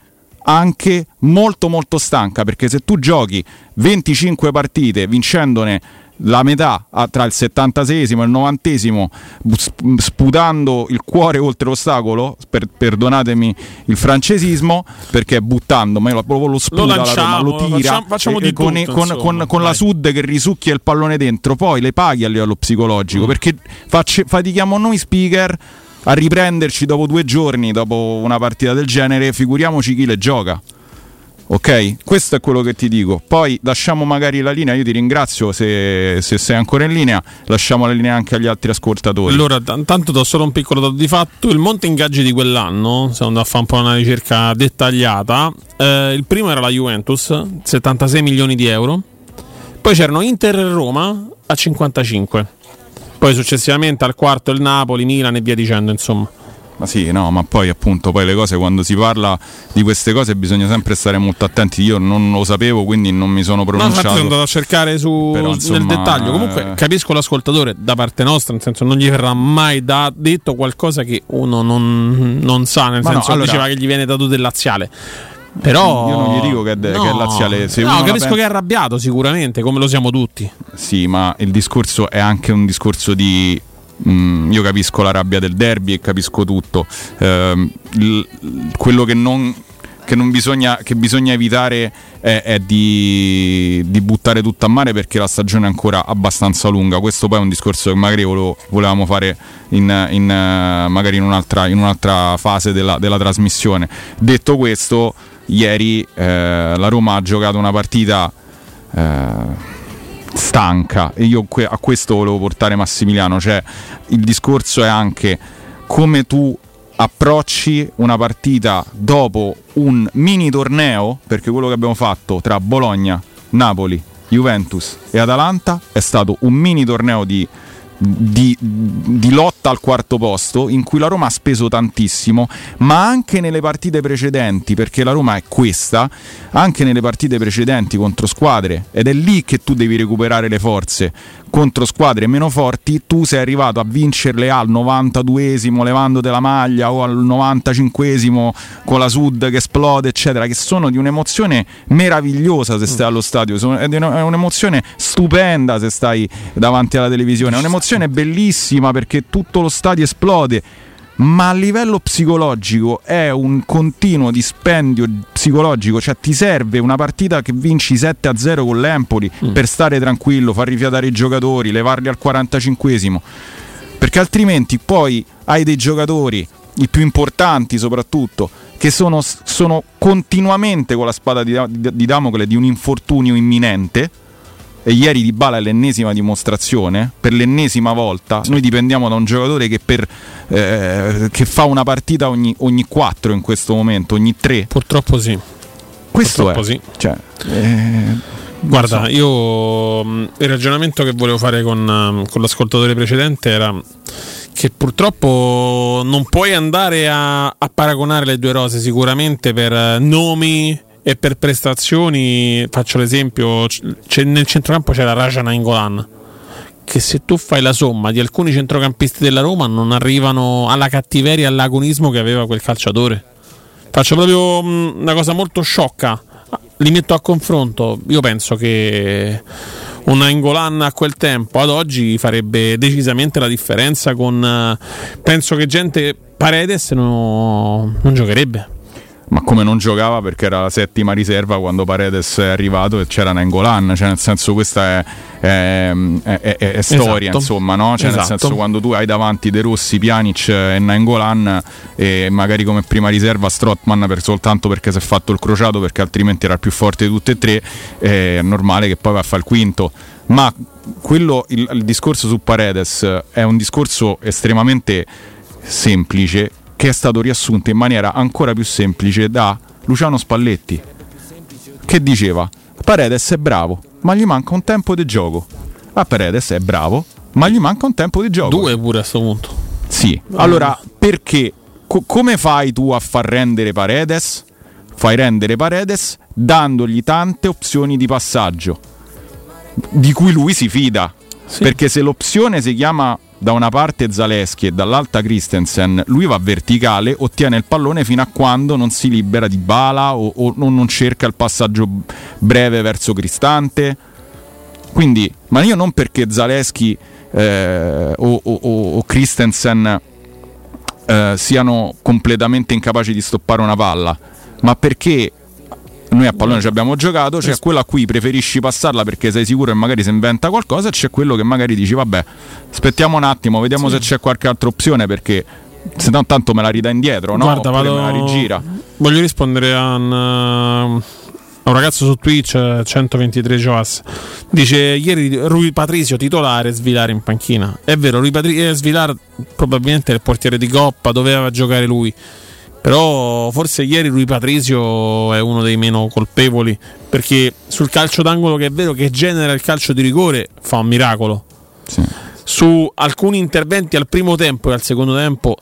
anche molto molto stanca. Perché se tu giochi 25 partite vincendone la metà tra il 76 e il 90 sputando il cuore oltre l'ostacolo per, perdonatemi il francesismo perché buttando ma io proprio lo sputa Lo la lanciamo, Roma, lo tira facciamo- facciamo e- di e con, tutto, con- con- con la sud che risucchia il pallone dentro poi le paghi a livello psicologico Mm. perché facce- fatichiamo noi speaker a riprenderci dopo due giorni dopo una partita del genere figuriamoci chi le gioca Ok, questo è quello che ti dico. Poi lasciamo magari la linea. Io ti ringrazio se, se sei ancora in linea. Lasciamo la linea anche agli altri ascoltatori. Allora, t- tanto do solo un piccolo dato di fatto. Il monte ingaggi di quell'anno, se andavo a fare un po' una ricerca dettagliata, eh, il primo era la Juventus, 76 milioni di euro. Poi c'erano Inter e Roma a 55. Poi successivamente al quarto il Napoli, Milan e via dicendo, insomma. Ma sì, no, ma poi appunto, poi le cose quando si parla di queste cose bisogna sempre stare molto attenti. Io non lo sapevo, quindi non mi sono No, pronunciato. sono andato a cercare su, Però, insomma, nel dettaglio. Comunque eh. capisco l'ascoltatore da parte nostra, nel senso non gli verrà mai da- detto qualcosa che uno non, non sa, nel Ma no, senso allora- diceva che gli viene dato del laziale. Però Io non gli dico che è, de- No. che è laziale. Se no, capisco pensa- che è arrabbiato sicuramente, come lo siamo tutti. Sì, ma il discorso è anche un discorso di. Mm, io capisco la rabbia del derby e capisco tutto. Ehm, il- quello che non, che non bisogna, che bisogna evitare è, è di, di buttare tutto a mare perché la stagione è ancora abbastanza lunga. Questo poi è un discorso che magari volevo- volevamo fare in, in, eh, magari in un'altra, in un'altra fase della, della trasmissione. Detto questo, ieri eh, la Roma ha giocato una partita. eh, stanca. E io a questo volevo portare Massimiliano cioè il discorso è anche come tu approcci una partita dopo un mini torneo perché quello che abbiamo fatto tra Bologna, Napoli, Juventus e Atalanta è stato un mini torneo di di, di lotta al quarto posto in cui la Roma ha speso tantissimo, ma anche nelle partite precedenti, perché la Roma è questa, anche nelle partite precedenti contro squadre, ed è lì che tu devi recuperare le forze. Contro squadre meno forti, tu sei arrivato a vincerle al 92esimo levandoti la maglia o al 95esimo con la Sud che esplode, eccetera, che sono di un'emozione meravigliosa se stai allo stadio, è un'emozione stupenda se stai davanti alla televisione, è un'emozione bellissima perché tutto lo stadio esplode. Ma a livello psicologico è un continuo dispendio psicologico, cioè ti serve una partita che vinci 7-0 con l'Empoli per stare tranquillo, far rifiatare i giocatori, levarli al 45esimo perché altrimenti poi hai dei giocatori, i più importanti soprattutto, che sono, sono continuamente con la spada di, di, di Damocle di un infortunio imminente. E ieri Di Bala è l'ennesima dimostrazione, per l'ennesima volta. Noi dipendiamo da un giocatore che, per, eh, che fa una partita ogni, ogni 4 in questo momento, ogni 3. Purtroppo sì. Questo Purtroppo è. sì. Cioè, eh, Guarda, so. io mh, il ragionamento che volevo fare con, um, con l'ascoltatore precedente era che purtroppo non puoi andare a, a paragonare le due rose sicuramente per eh, nomi e per prestazioni, faccio l'esempio, c'è- nel centrocampo c'è la Raja Nainggolan che se tu fai la somma di alcuni centrocampisti della Roma non arrivano alla cattiveria e all'agonismo che aveva quel calciatore. Faccio proprio mh, una cosa molto sciocca, li metto a confronto. Io penso che una Ingolan a quel tempo ad oggi farebbe decisamente la differenza con eh, penso che gente Paredes no- non giocherebbe. Ma come non giocava perché era la settima riserva quando Paredes è arrivato e c'era Nengolan, cioè nel senso questa è, è- è- è- storia Esatto. insomma, no? Cioè nel Esatto. senso quando tu hai davanti De Rossi, Pjanic e Nengolan e magari come prima riserva Strottman per, soltanto perché si è fatto il crociato perché altrimenti era il più forte di tutte e tre, è normale che poi va a fare il quinto. Ma quello, il, il discorso su Paredes è un discorso estremamente semplice che è stato riassunto in maniera ancora più semplice da Luciano Spalletti che diceva Paredes è bravo ma gli manca un tempo di gioco. A Paredes è bravo ma gli manca un tempo di gioco. Due pure a questo punto. sì. Allora perché? Co- come fai tu a far rendere Paredes? Fai rendere Paredes dandogli tante opzioni di passaggio di cui lui si fida. Perché se l'opzione si chiama da una parte Zaleschi e dall'altra Christensen, lui va verticale, ottiene il pallone fino a quando non si libera di bala o, o non cerca il passaggio breve verso Cristante. Quindi, ma io non perché Zaleschi eh, o- o- o Christensen eh, siano completamente incapaci di stoppare una palla, ma perché noi a pallone ci abbiamo giocato, c'è quello a cui preferisci passarla perché sei sicuro che magari si inventa qualcosa, e c'è quello che magari dici vabbè, aspettiamo un attimo, vediamo se c'è qualche altra opzione perché se no tanto me la ridà indietro, no? Guarda, vado- me la rigira. Voglio rispondere a un, un ragazzo su Twitch, eh, 123 Joas. Dice ieri Rui Patrizio titolare, Svilare in panchina. È vero, Rui Patrizio Svilare probabilmente è il portiere di Coppa, doveva giocare lui. Però forse ieri Rui Patrizio è uno dei meno colpevoli perché sul calcio d'angolo che è vero che genera il calcio di rigore fa un miracolo. Su alcuni interventi al primo tempo e al secondo tempo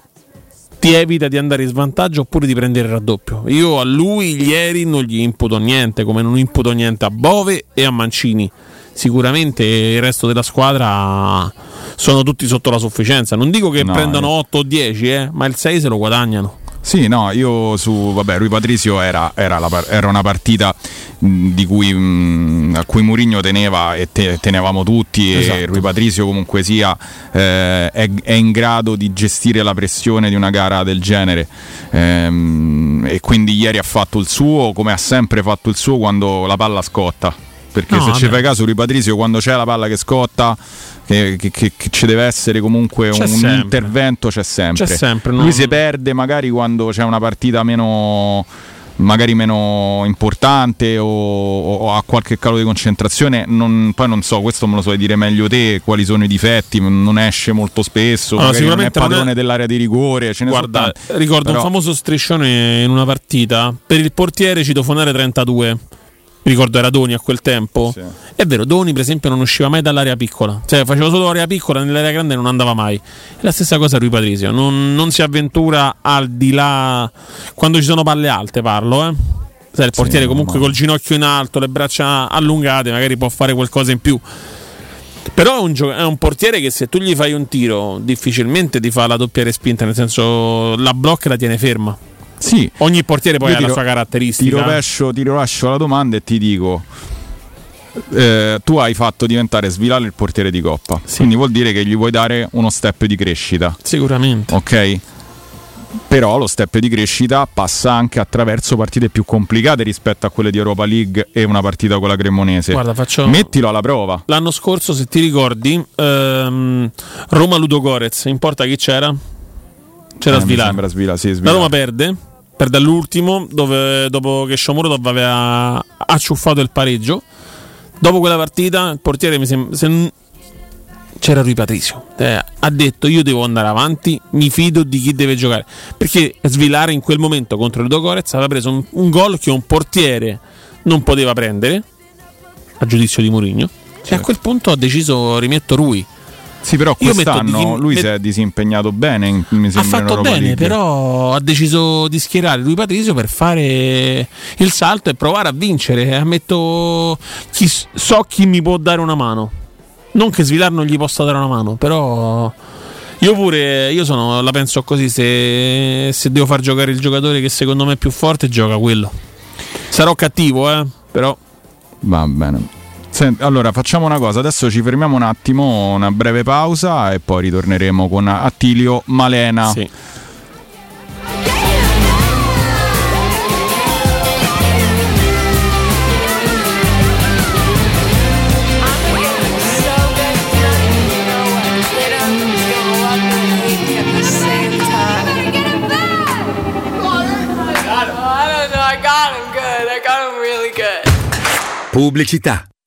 ti evita di andare in svantaggio oppure di prendere il raddoppio. Io a lui ieri non gli imputo niente, come non imputo niente a Bove e a Mancini. Sicuramente il resto della squadra sono tutti sotto la sufficienza. Non dico che No, prendano eh. 8 o 10, eh, ma il 6 se lo guadagnano. Sì, no, io su vabbè, Rui Patrizio era, era la era una partita mh, di cui, mh, a cui Mourinho teneva e te- tenevamo tutti e Esatto. Rui Patrizio comunque sia eh, è, è in grado di gestire la pressione di una gara del genere. Ehm, e quindi ieri ha fatto il suo come ha sempre fatto il suo quando la palla scotta. Perché No, se ci fai caso Rui Patrizio quando c'è la palla che scotta che, che- che- ci deve essere comunque C'è un sempre. intervento c'è sempre, C'è sempre, lui non- si perde magari quando c'è una partita meno magari meno importante o, o ha qualche calo di concentrazione non- poi non so questo me lo sai dire meglio te quali sono i difetti non esce molto spesso non è sicuramente non è- padrone dell'area di rigore ce ne Guarda, ricordo Però- un famoso striscione in una partita. Per il portiere citofonare 32. Ricordo era Doni a quel tempo. È vero, Doni, per esempio, non usciva mai dall'area piccola. Cioè, faceva solo area piccola, nell'area grande non andava mai. È la stessa cosa Rui Patrizio. Non, non si avventura al di là. Quando ci sono palle alte, parlo, eh. Sai, il portiere comunque col ginocchio in alto, le braccia allungate, magari può fare qualcosa in più. Però è un, gio- è un portiere che se tu gli fai un tiro difficilmente ti fa la doppia respinta, nel senso la blocca e la tiene ferma. Sì. Ogni portiere poi Io ha ti la sua caratteristica. Ti rovescio, ti rovescio la domanda e ti dico: eh, tu hai fatto diventare Svilale il portiere di Coppa, quindi vuol dire che gli vuoi dare uno step di crescita. Sicuramente. Ok? Però lo step di crescita passa anche attraverso partite più complicate rispetto a quelle di Europa League e una partita con la Cremonese. Guarda, faccio- Mettilo alla prova. L'anno scorso, se ti ricordi, ehm, Roma Ludo Gorez, in porta chi c'era? C'era Eh, sembra Svila, sì, La Svila. Roma perde, perde all'ultimo, dove, dopo che Shomurodov aveva acciuffato il pareggio. Dopo quella partita, il portiere mi sembra. se c'era Rui Patrizio. Eh, ha detto: Io devo andare avanti, mi fido di chi deve giocare. Perché Svilare in quel momento contro Ludo Gorez aveva preso un, un gol che un portiere non poteva prendere, a giudizio di Mourinho. E a quel punto ha deciso: rimetto Rui. Sì, però quest'anno di- lui met- si è disimpegnato bene, in- mi ha fatto bene, League. però ha deciso di schierare lui Patrizio per fare il salto e provare a vincere. Ammetto, chi, so chi mi può dare una mano. Non che Svilar non gli possa dare una mano, però io pure io sono, la penso così: se, se devo far giocare il giocatore che secondo me è più forte, gioca quello. Sarò cattivo, eh, però. Va bene. Senti, allora facciamo una cosa, adesso ci fermiamo un attimo, una breve pausa e poi ritorneremo con Attilio Malena. Sì. Pubblicità.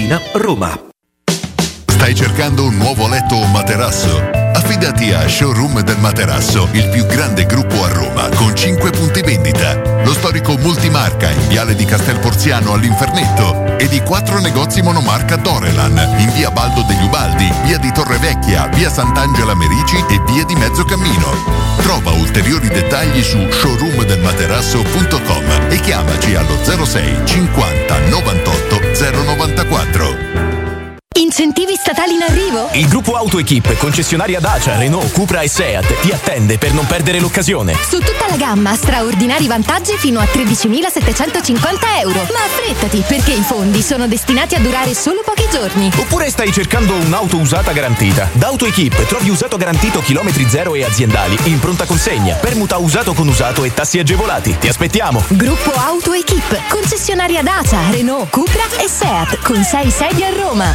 Tiburtina, Roma. Stai cercando un nuovo letto o materasso? Affidati a Showroom del Materasso, il più grande gruppo a Roma, con 5 punti vendita. Lo storico multimarca in Viale di Castel Porziano all'Infernetto e di 4 negozi monomarca Dorelan in Via Baldo degli Ubaldi, Via di Torrevecchia, Via Sant'Angela Merici e Via di Mezzocammino. Trova ulteriori dettagli su showroomdelmaterasso.com e chiamaci allo 06 50 98 094. Incentivi statali in arrivo? Il gruppo AutoEquip, concessionaria Dacia, Renault, Cupra e Seat, ti attende per non perdere l'occasione. Su tutta la gamma straordinari vantaggi fino a 13.750 euro. Ma affrettati perché i fondi sono destinati a durare solo pochi giorni. Oppure stai cercando un'auto usata garantita? Da AutoEquip trovi usato garantito chilometri zero e aziendali in pronta consegna, permuta usato con usato e tassi agevolati. Ti aspettiamo! Gruppo AutoEquip, concessionaria Dacia, Renault, Cupra e Seat con 6 sedi a Roma.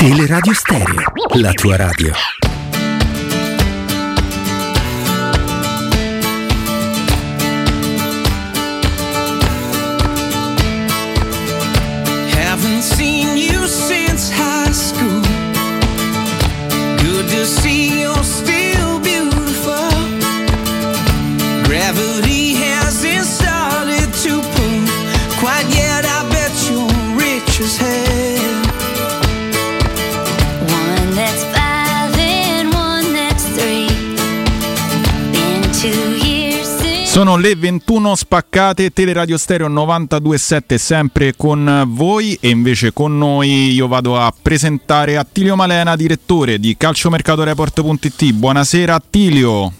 Teleradio Stereo, la tua radio. Sono le 21 spaccate, Teleradio Stereo 927 sempre con voi e invece con noi io vado a presentare Attilio Malena, direttore di calciomercatoreport.it. Buonasera Attilio.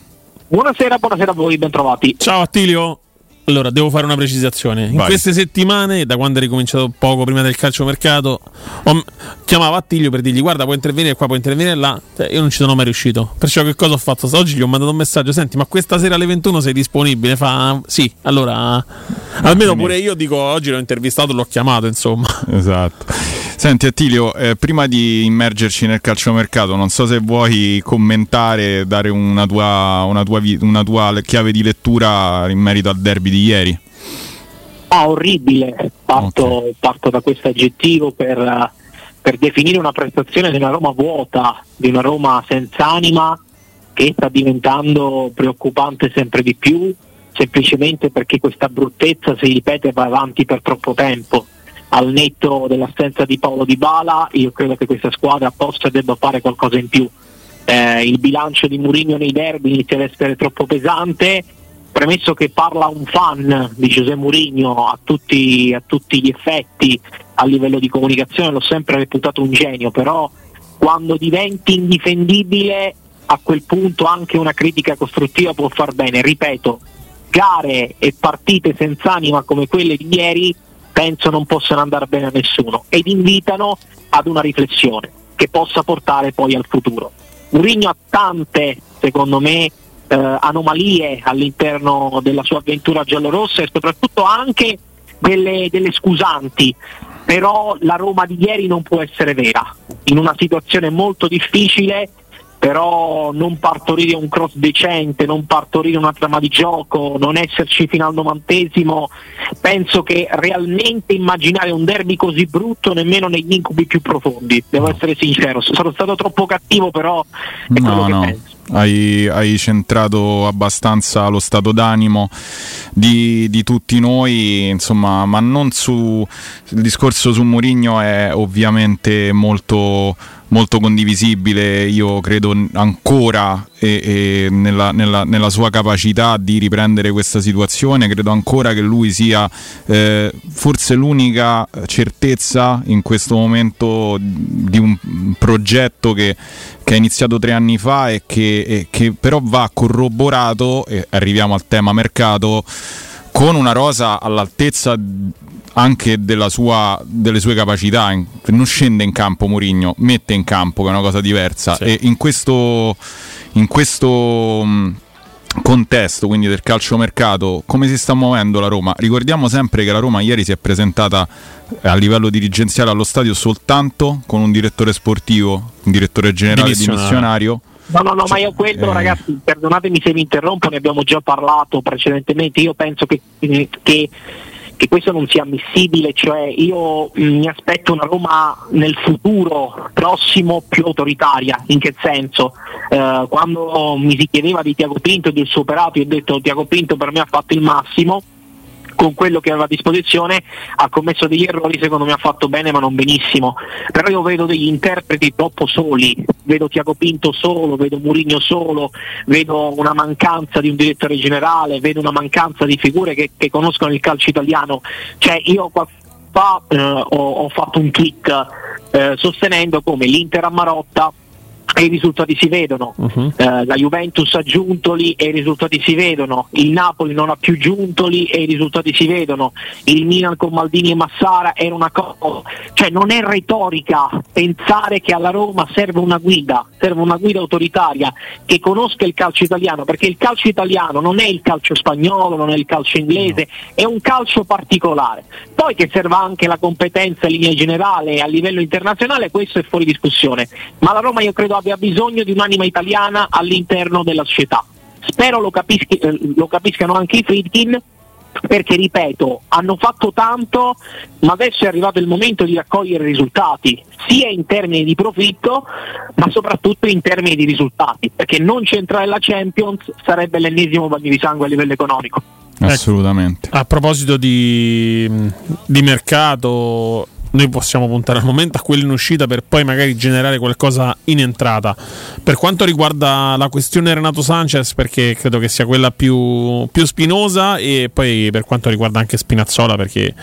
Buonasera, buonasera a voi, bentrovati. Ciao Attilio. Allora, devo fare una precisazione. In Vai. queste settimane, da quando è ricominciato poco prima del calciomercato, ho, chiamavo Attilio per dirgli guarda, puoi intervenire qua, puoi intervenire là. Cioè, io non ci sono mai riuscito. Perciò che cosa ho fatto? Oggi gli ho mandato un messaggio, senti, ma questa sera alle 21 sei disponibile? Fa sì, allora almeno pure io dico oggi l'ho intervistato, l'ho chiamato, insomma. Esatto. Senti Attilio, eh, prima di immergerci nel calciomercato, non so se vuoi commentare, dare una tua, una tua, una tua chiave di lettura in merito al derby di ieri. Ah, orribile. Parto, parto da questo aggettivo per, per definire una prestazione di una Roma vuota, di una Roma senza anima che sta diventando preoccupante sempre di più, semplicemente perché questa bruttezza si ripete e va avanti per troppo tempo. Al netto dell'assenza di Paolo Di Bala, io credo che questa squadra possa e debba fare qualcosa in più. Eh, il bilancio di Mourinho nei derby inizia ad essere troppo pesante, premesso che parla un fan di Giuseppe Mourinho a tutti, a tutti gli effetti a livello di comunicazione, l'ho sempre reputato un genio, però quando diventi indifendibile a quel punto anche una critica costruttiva può far bene. Ripeto, gare e partite senza anima come quelle di ieri penso non possano andare bene a nessuno ed invitano ad una riflessione che possa portare poi al futuro. Mourinho ha tante, secondo me, eh, anomalie all'interno della sua avventura giallorossa e soprattutto anche delle, delle scusanti, però la Roma di ieri non può essere vera, in una situazione molto difficile però non partorire un cross decente, non partorire una trama di gioco, non esserci fino al novantesimo, penso che realmente immaginare un derby così brutto nemmeno negli incubi più profondi, devo essere sincero, sono stato troppo cattivo però è quello No, che no. penso. Hai, hai centrato abbastanza lo stato d'animo di, di tutti noi, insomma, ma non su. Il discorso su Mourinho è ovviamente molto, molto condivisibile. Io credo ancora e- e nella, nella- nella sua capacità di riprendere questa situazione. Credo ancora che lui sia eh, forse l'unica certezza in questo momento di un progetto che, che è iniziato tre anni fa e che, e che però va corroborato, e arriviamo al tema mercato, con una rosa all'altezza anche della sua, delle sue capacità. Non scende in campo Mourinho, mette in campo, che è una cosa diversa. E in questo, in questo mh, contesto, quindi del calciomercato, come si sta muovendo la Roma? Ricordiamo sempre che la Roma ieri si è presentata eh, a livello dirigenziale allo stadio soltanto con un direttore sportivo, un direttore generale Dimissionario. No, no, no, ma io quello, eh. ragazzi, perdonatemi se vi interrompo, ne abbiamo già parlato precedentemente. Io penso che, che- che questo non sia ammissibile, cioè io mi aspetto una Roma nel futuro prossimo più autoritaria. In che senso? Eh, quando mi si chiedeva di Tiago Pinto e del suo operato, io ho detto Tiago Pinto per me ha fatto il massimo con quello che aveva a disposizione ha commesso degli errori, secondo me ha fatto bene ma non benissimo. Però io vedo degli interpreti troppo soli, vedo Tiago Pinto solo, vedo Murigno solo, vedo una mancanza di un direttore generale, vedo una mancanza di figure che, che conoscono il calcio italiano. Cioè io qua fa eh, ho, ho fatto un tweet eh, sostenendo come l'Inter a Marotta e i risultati si vedono. Eh, la Juventus ha Giuntoli e i risultati si vedono, il Napoli non ha più Giuntoli e i risultati si vedono, il Milan con Maldini e Massara era una cosa, cioè non è retorica pensare che alla Roma serve una guida, serve una guida autoritaria che conosca il calcio italiano, perché il calcio italiano non è il calcio spagnolo, non è il calcio inglese, è un calcio particolare. Poi che serva anche la competenza in linea generale a livello internazionale, questo è fuori discussione, ma la Roma io credo abbia bisogno di un'anima italiana all'interno della società. Spero lo, capischi- eh, lo capiscano anche i Friedkin perché ripeto, hanno fatto tanto, ma adesso è arrivato il momento di raccogliere risultati, sia in termini di profitto, ma soprattutto in termini di risultati, perché non centrare la Champions sarebbe l'ennesimo bagno di sangue a livello economico. Assolutamente. A proposito di, di mercato, noi possiamo puntare al momento a quello in uscita per poi magari generare qualcosa in entrata. Per quanto riguarda la questione Renato Sanchez, perché credo che sia quella più, più spinosa, e poi per quanto riguarda anche Spinazzola, perché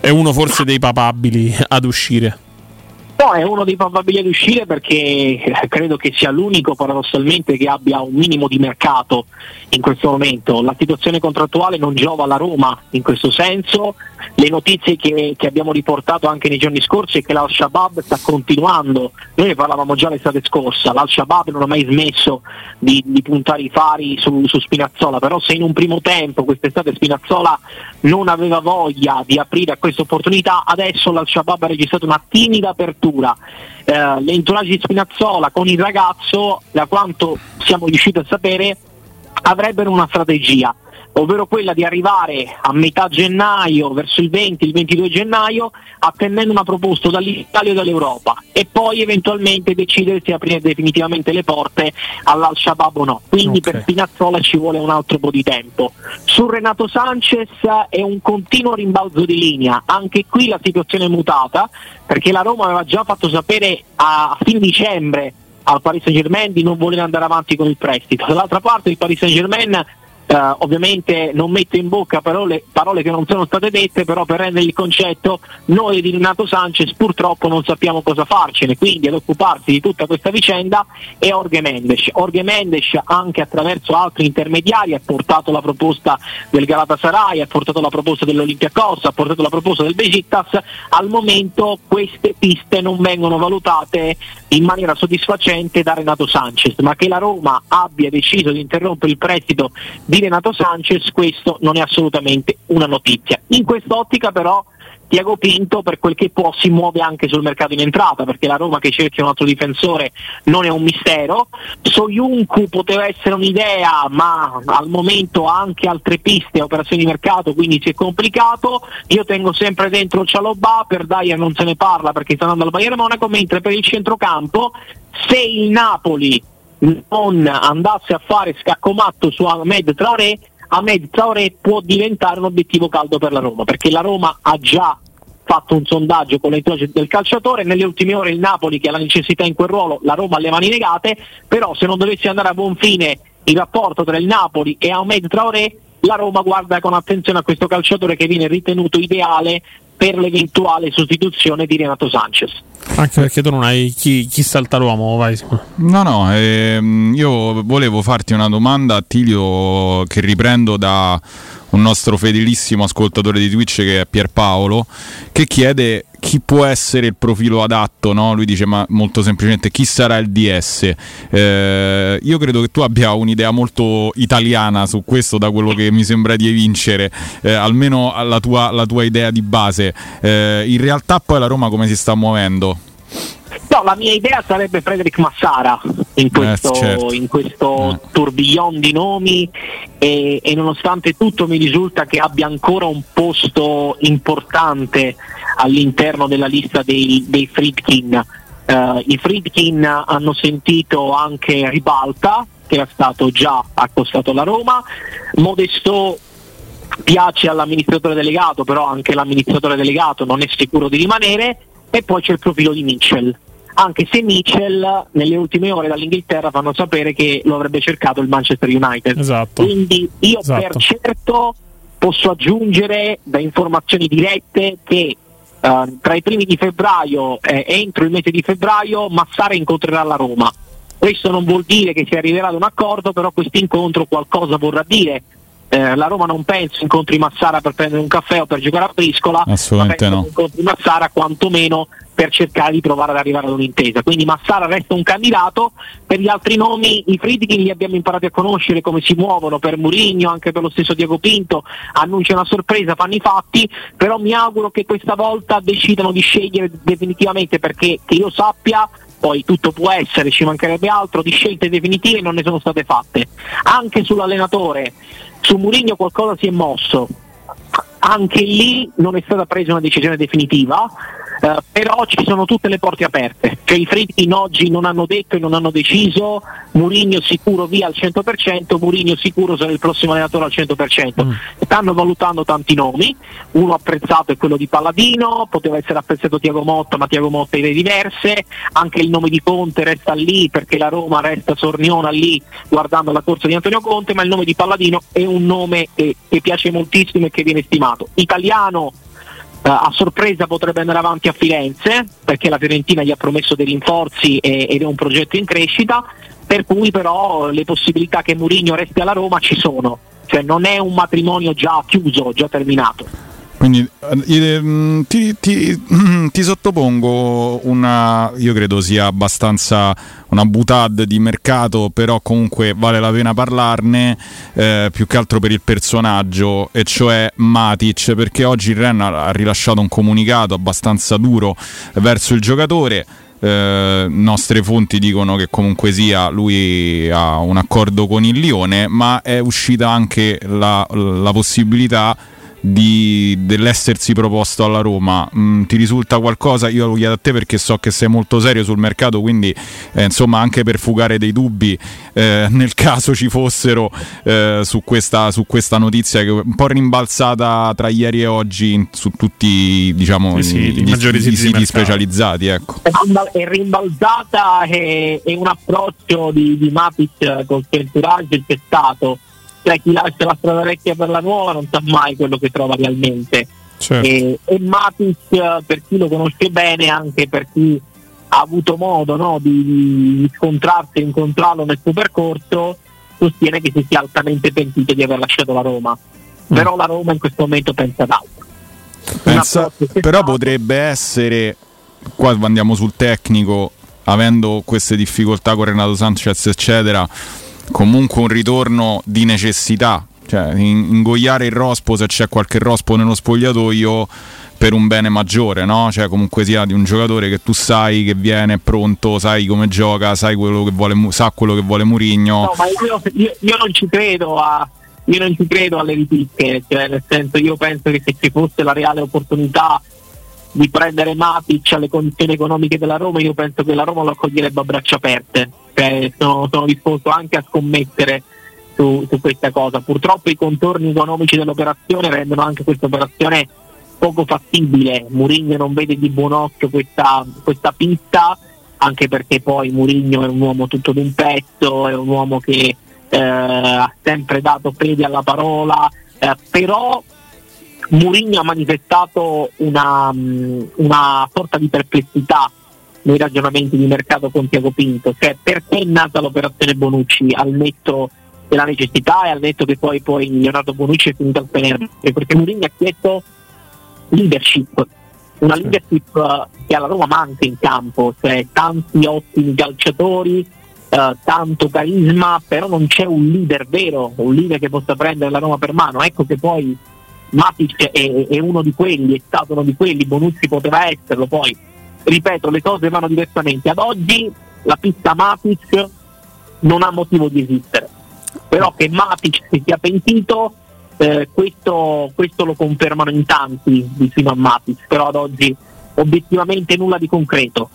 è uno forse dei papabili ad uscire. No, è uno dei probabili ad uscire perché credo che sia l'unico paradossalmente che abbia un minimo di mercato in questo momento. La situazione contrattuale non giova alla Roma in questo senso. Le notizie che, che abbiamo riportato anche nei giorni scorsi è che l'Al-Shabaab sta continuando. Noi ne parlavamo già l'estate scorsa, l'Al-Shabaab non ha mai smesso di, di puntare i fari su, su Spinazzola, però se in un primo tempo quest'estate Spinazzola non aveva voglia di aprire a questa opportunità, adesso l'Al-Shabaab ha registrato una timida apertura eh, l'entourage di Spinazzola con il ragazzo, da quanto siamo riusciti a sapere, avrebbero una strategia, ovvero quella di arrivare a metà gennaio, verso il 20, il 22 gennaio, attendendo una proposta dall'Italia e dall'Europa e poi eventualmente decidere se aprire definitivamente le porte all'Al-Shabaab o no. Quindi Ok. per Spinazzola ci vuole un altro po' di tempo. Su Renato Sanchez è un continuo rimbalzo di linea, anche qui la situazione è mutata perché la Roma aveva già fatto sapere a fine dicembre al Paris Saint Germain di non voler andare avanti con il prestito. Dall'altra parte il Paris Saint Germain eh, ovviamente non mette in bocca parole, parole che non sono state dette, però per rendere il concetto noi di Renato Sanchez purtroppo non sappiamo cosa farcene, quindi ad occuparsi di tutta questa vicenda è Orge Mendes. Orge Mendes anche attraverso altri intermediari ha portato la proposta del Galatasaray, ha portato la proposta dell'Olympiacos, ha portato la proposta del Besiktas, al momento queste piste non vengono valutate in maniera soddisfacente da Renato Sanchez, ma che la Roma abbia deciso di interrompere il prestito di Renato Sanchez, questo non è assolutamente una notizia. In quest'ottica però Tiago Pinto per quel che può si muove anche sul mercato in entrata perché la Roma che cerca un altro difensore non è un mistero Soyuncu poteva essere un'idea ma al momento ha anche altre piste operazioni di mercato quindi si è complicato io tengo sempre dentro Cialobà per Dyer non se ne parla perché sta andando al Bayern Monaco mentre per il centrocampo se il Napoli non andasse a fare scaccomatto su Ahmed Traoré Ahmed Traoré può diventare un obiettivo caldo per la Roma perché la Roma ha già fatto un sondaggio con l'entourage del calciatore. Nelle ultime ore il Napoli che ha la necessità in quel ruolo la Roma ha le mani legate però se non dovesse andare a buon fine il rapporto tra il Napoli e Ahmed Traoré la Roma guarda con attenzione a questo calciatore che viene ritenuto ideale per l'eventuale sostituzione di Renato Sanchez Anche perché tu non hai chi, chi salta l'uomo, vai. No, no, ehm, io volevo farti una domanda, Attilio, che riprendo da un nostro fedelissimo ascoltatore di Twitch che è Pierpaolo, che chiede chi può essere il profilo adatto, no? Lui dice ma molto semplicemente chi sarà il DS. Eh, io credo che tu abbia un'idea molto italiana su questo da quello che mi sembra di evincere, eh, almeno la tua, la tua idea di base. Eh, in realtà poi la Roma come si sta muovendo? No, la mia idea sarebbe Frederick Massara in questo, certo. in questo tourbillon di nomi e, e nonostante tutto mi risulta che abbia ancora un posto importante all'interno della lista dei, dei Friedkin. Eh, I Friedkin hanno sentito anche Ribalta, che era stato già accostato alla Roma, Modesto piace all'amministratore delegato, però anche l'amministratore delegato non è sicuro di rimanere, e poi c'è il profilo di Mitchell. Anche se Mitchell nelle ultime ore dall'Inghilterra fanno sapere che lo avrebbe cercato il Manchester United. Esatto. Quindi io Esatto. per certo posso aggiungere da informazioni dirette che eh, tra i primi di febbraio e entro il mese di febbraio Massara incontrerà la Roma. Questo non vuol dire che si arriverà ad un accordo, però questo incontro qualcosa vorrà dire. Eh, la Roma non penso incontri Massara per prendere un caffè o per giocare a briscola, Assolutamente ma no. incontri Massara quantomeno per cercare di provare ad arrivare ad un'intesa. Quindi Massara resta un candidato, per gli altri nomi i Friedkin li abbiamo imparati a conoscere come si muovono per Murigno, anche per lo stesso Diego Pinto, annunciano una sorpresa, fanno i fatti, però mi auguro che questa volta decidano di scegliere definitivamente perché che io sappia poi tutto può essere, ci mancherebbe altro, di scelte definitive non ne sono state fatte. Anche sull'allenatore, su Murigno qualcosa si è mosso. Anche lì non è stata presa una decisione definitiva, eh, però ci sono tutte le porte aperte. Cioè, I Friedkin oggi non hanno detto e non hanno deciso, Murigno sicuro via al 100%, Murigno sicuro sarà il prossimo allenatore al 100%. Stanno valutando tanti nomi, uno apprezzato è quello di Palladino, poteva essere apprezzato Tiago Motta, ma Tiago Motta idee diverse, anche il nome di Conte resta lì perché la Roma resta sorniona lì guardando la corsa di Antonio Conte, ma il nome di Palladino è un nome che, che piace moltissimo e che viene stimato. Italiano eh, a sorpresa potrebbe andare avanti a Firenze perché la Fiorentina gli ha promesso dei rinforzi e- ed è un progetto in crescita, per cui però le possibilità che Mourinho resti alla Roma ci sono, cioè non è un matrimonio già chiuso, già terminato. Quindi eh, mm, ti, ti- ti sottopongo una, io credo sia abbastanza una butad di mercato, però comunque vale la pena parlarne eh, più che altro per il personaggio, e cioè Matic, perché oggi il Ren ha ha rilasciato un comunicato abbastanza duro verso il giocatore. Eh, nostre fonti dicono che comunque sia lui ha un accordo con il Lione, ma è uscita anche la, la possibilità di- dell'essersi proposto alla Roma. Mm, ti risulta qualcosa? Io lo chiedo a te perché so che sei molto serio sul mercato, quindi eh, insomma anche per fugare dei dubbi eh, nel caso ci fossero eh, su, questa, su questa notizia che è un po' rimbalzata tra ieri e oggi in- su tutti diciamo, Sì, sì, i, i maggiori i siti siti specializzati. Ecco. È rimbal- È rimbalzata e, e un approccio di, di Matic col suo entourage c'è stato. Cioè chi lascia la strada vecchia per la nuova non sa mai quello che trova realmente. Certo. E, e Matic, per chi lo conosce bene, anche per chi ha avuto modo no, di, scontrarsi e incontrarlo nel suo percorso, sostiene che si sia altamente pentito di aver lasciato la Roma. Però la Roma in questo momento pensa ad altro. Pensa- però potrebbe essere, qua andiamo sul tecnico, avendo queste difficoltà con Renato Sanchez, eccetera, comunque un ritorno di necessità. Cioè, in- ingoiare il rospo se c'è qualche rospo nello spogliatoio per un bene maggiore, no? Cioè, comunque sia di un giocatore che tu sai che viene pronto, sai come gioca, sai quello che vuole, sa quello che vuole Murigno. No, ma io, io- io non ci credo a io non ci credo alle ripicche, cioè nel senso io penso che se ci fosse la reale opportunità di prendere Matic alle condizioni economiche della Roma, io penso che la Roma lo accoglierebbe a braccia aperte. Cioè, sono, sono disposto anche a scommettere su, su questa cosa. Purtroppo i contorni economici dell'operazione rendono anche questa operazione poco fattibile. Mourinho non vede di buon occhio questa, questa pista, anche perché poi Mourinho è un uomo tutto d'un pezzo, è un uomo che eh, ha sempre dato fede alla parola, eh, però Mourinho ha manifestato una, mh, una sorta di perplessità nei ragionamenti di mercato con Tiago Pinto, cioè perché è nata l'operazione Bonucci al netto della necessità e al netto che poi, poi Leonardo Bonucci è finito al Fener, perché Mourinho ha chiesto leadership, una leadership eh, che alla Roma manca in campo, cioè tanti ottimi calciatori, eh, tanto carisma, però non c'è un leader vero, un leader che possa prendere la Roma per mano. Ecco che poi Matic è, è uno di quelli, è stato uno di quelli, Bonucci poteva esserlo, poi ripeto, le cose vanno diversamente. Ad oggi la pista Matic non ha motivo di esistere, però che Matic si sia pentito, eh, questo, questo lo confermano in tanti vicino a Matic, però ad oggi obiettivamente nulla di concreto.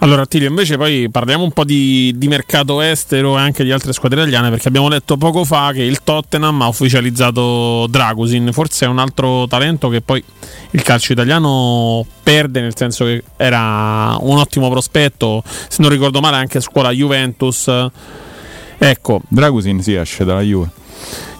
Allora, Attilio, invece poi parliamo un po' di, di mercato estero e anche di altre squadre italiane, perché abbiamo letto poco fa che il Tottenham ha ufficializzato Dragusin, forse è un altro talento che poi il calcio italiano perde, nel senso che era un ottimo prospetto, se non ricordo male anche a scuola Juventus. Ecco, Dragusin si esce dalla Juve.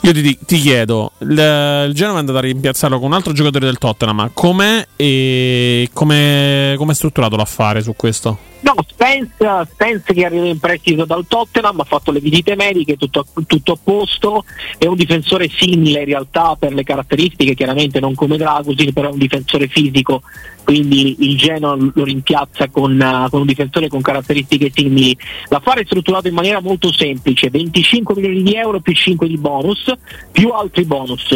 io ti, ti chiedo, il, il Genova è andato a rimpiazzarlo con un altro giocatore del Tottenham, com'è e come è strutturato l'affare su questo? No, Spence, Spence che arriva in prestito dal Tottenham, ha fatto le visite mediche, tutto, tutto a posto, è un difensore simile in realtà per le caratteristiche, chiaramente non come Dragusin, però è un difensore fisico, quindi il Genoa lo rimpiazza con, eh, con un difensore con caratteristiche simili. L'affare è strutturato in maniera molto semplice, 25 milioni di euro più 5 di bonus, più altri bonus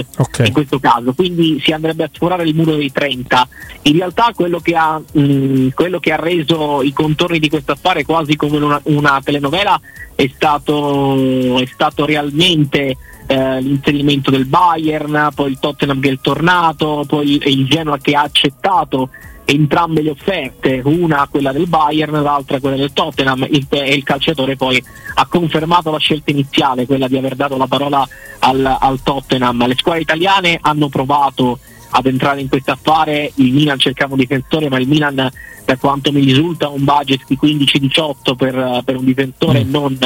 in questo caso, quindi si andrebbe a sforare il muro dei 30. In realtà quello che ha, mh, quello che ha reso i conti contorni di questo affare quasi come una, una telenovela è stato, è stato realmente eh, l'inserimento del Bayern, poi il Tottenham che è tornato, poi il Genoa che ha accettato entrambe le offerte, una quella del Bayern, l'altra quella del Tottenham il, e il calciatore poi ha confermato la scelta iniziale, quella di aver dato la parola al, al Tottenham. Le squadre italiane hanno provato ad entrare in questo affare, il Milan cercava un difensore ma il Milan per quanto mi risulta ha un budget di 15-18 per, per un difensore mm. non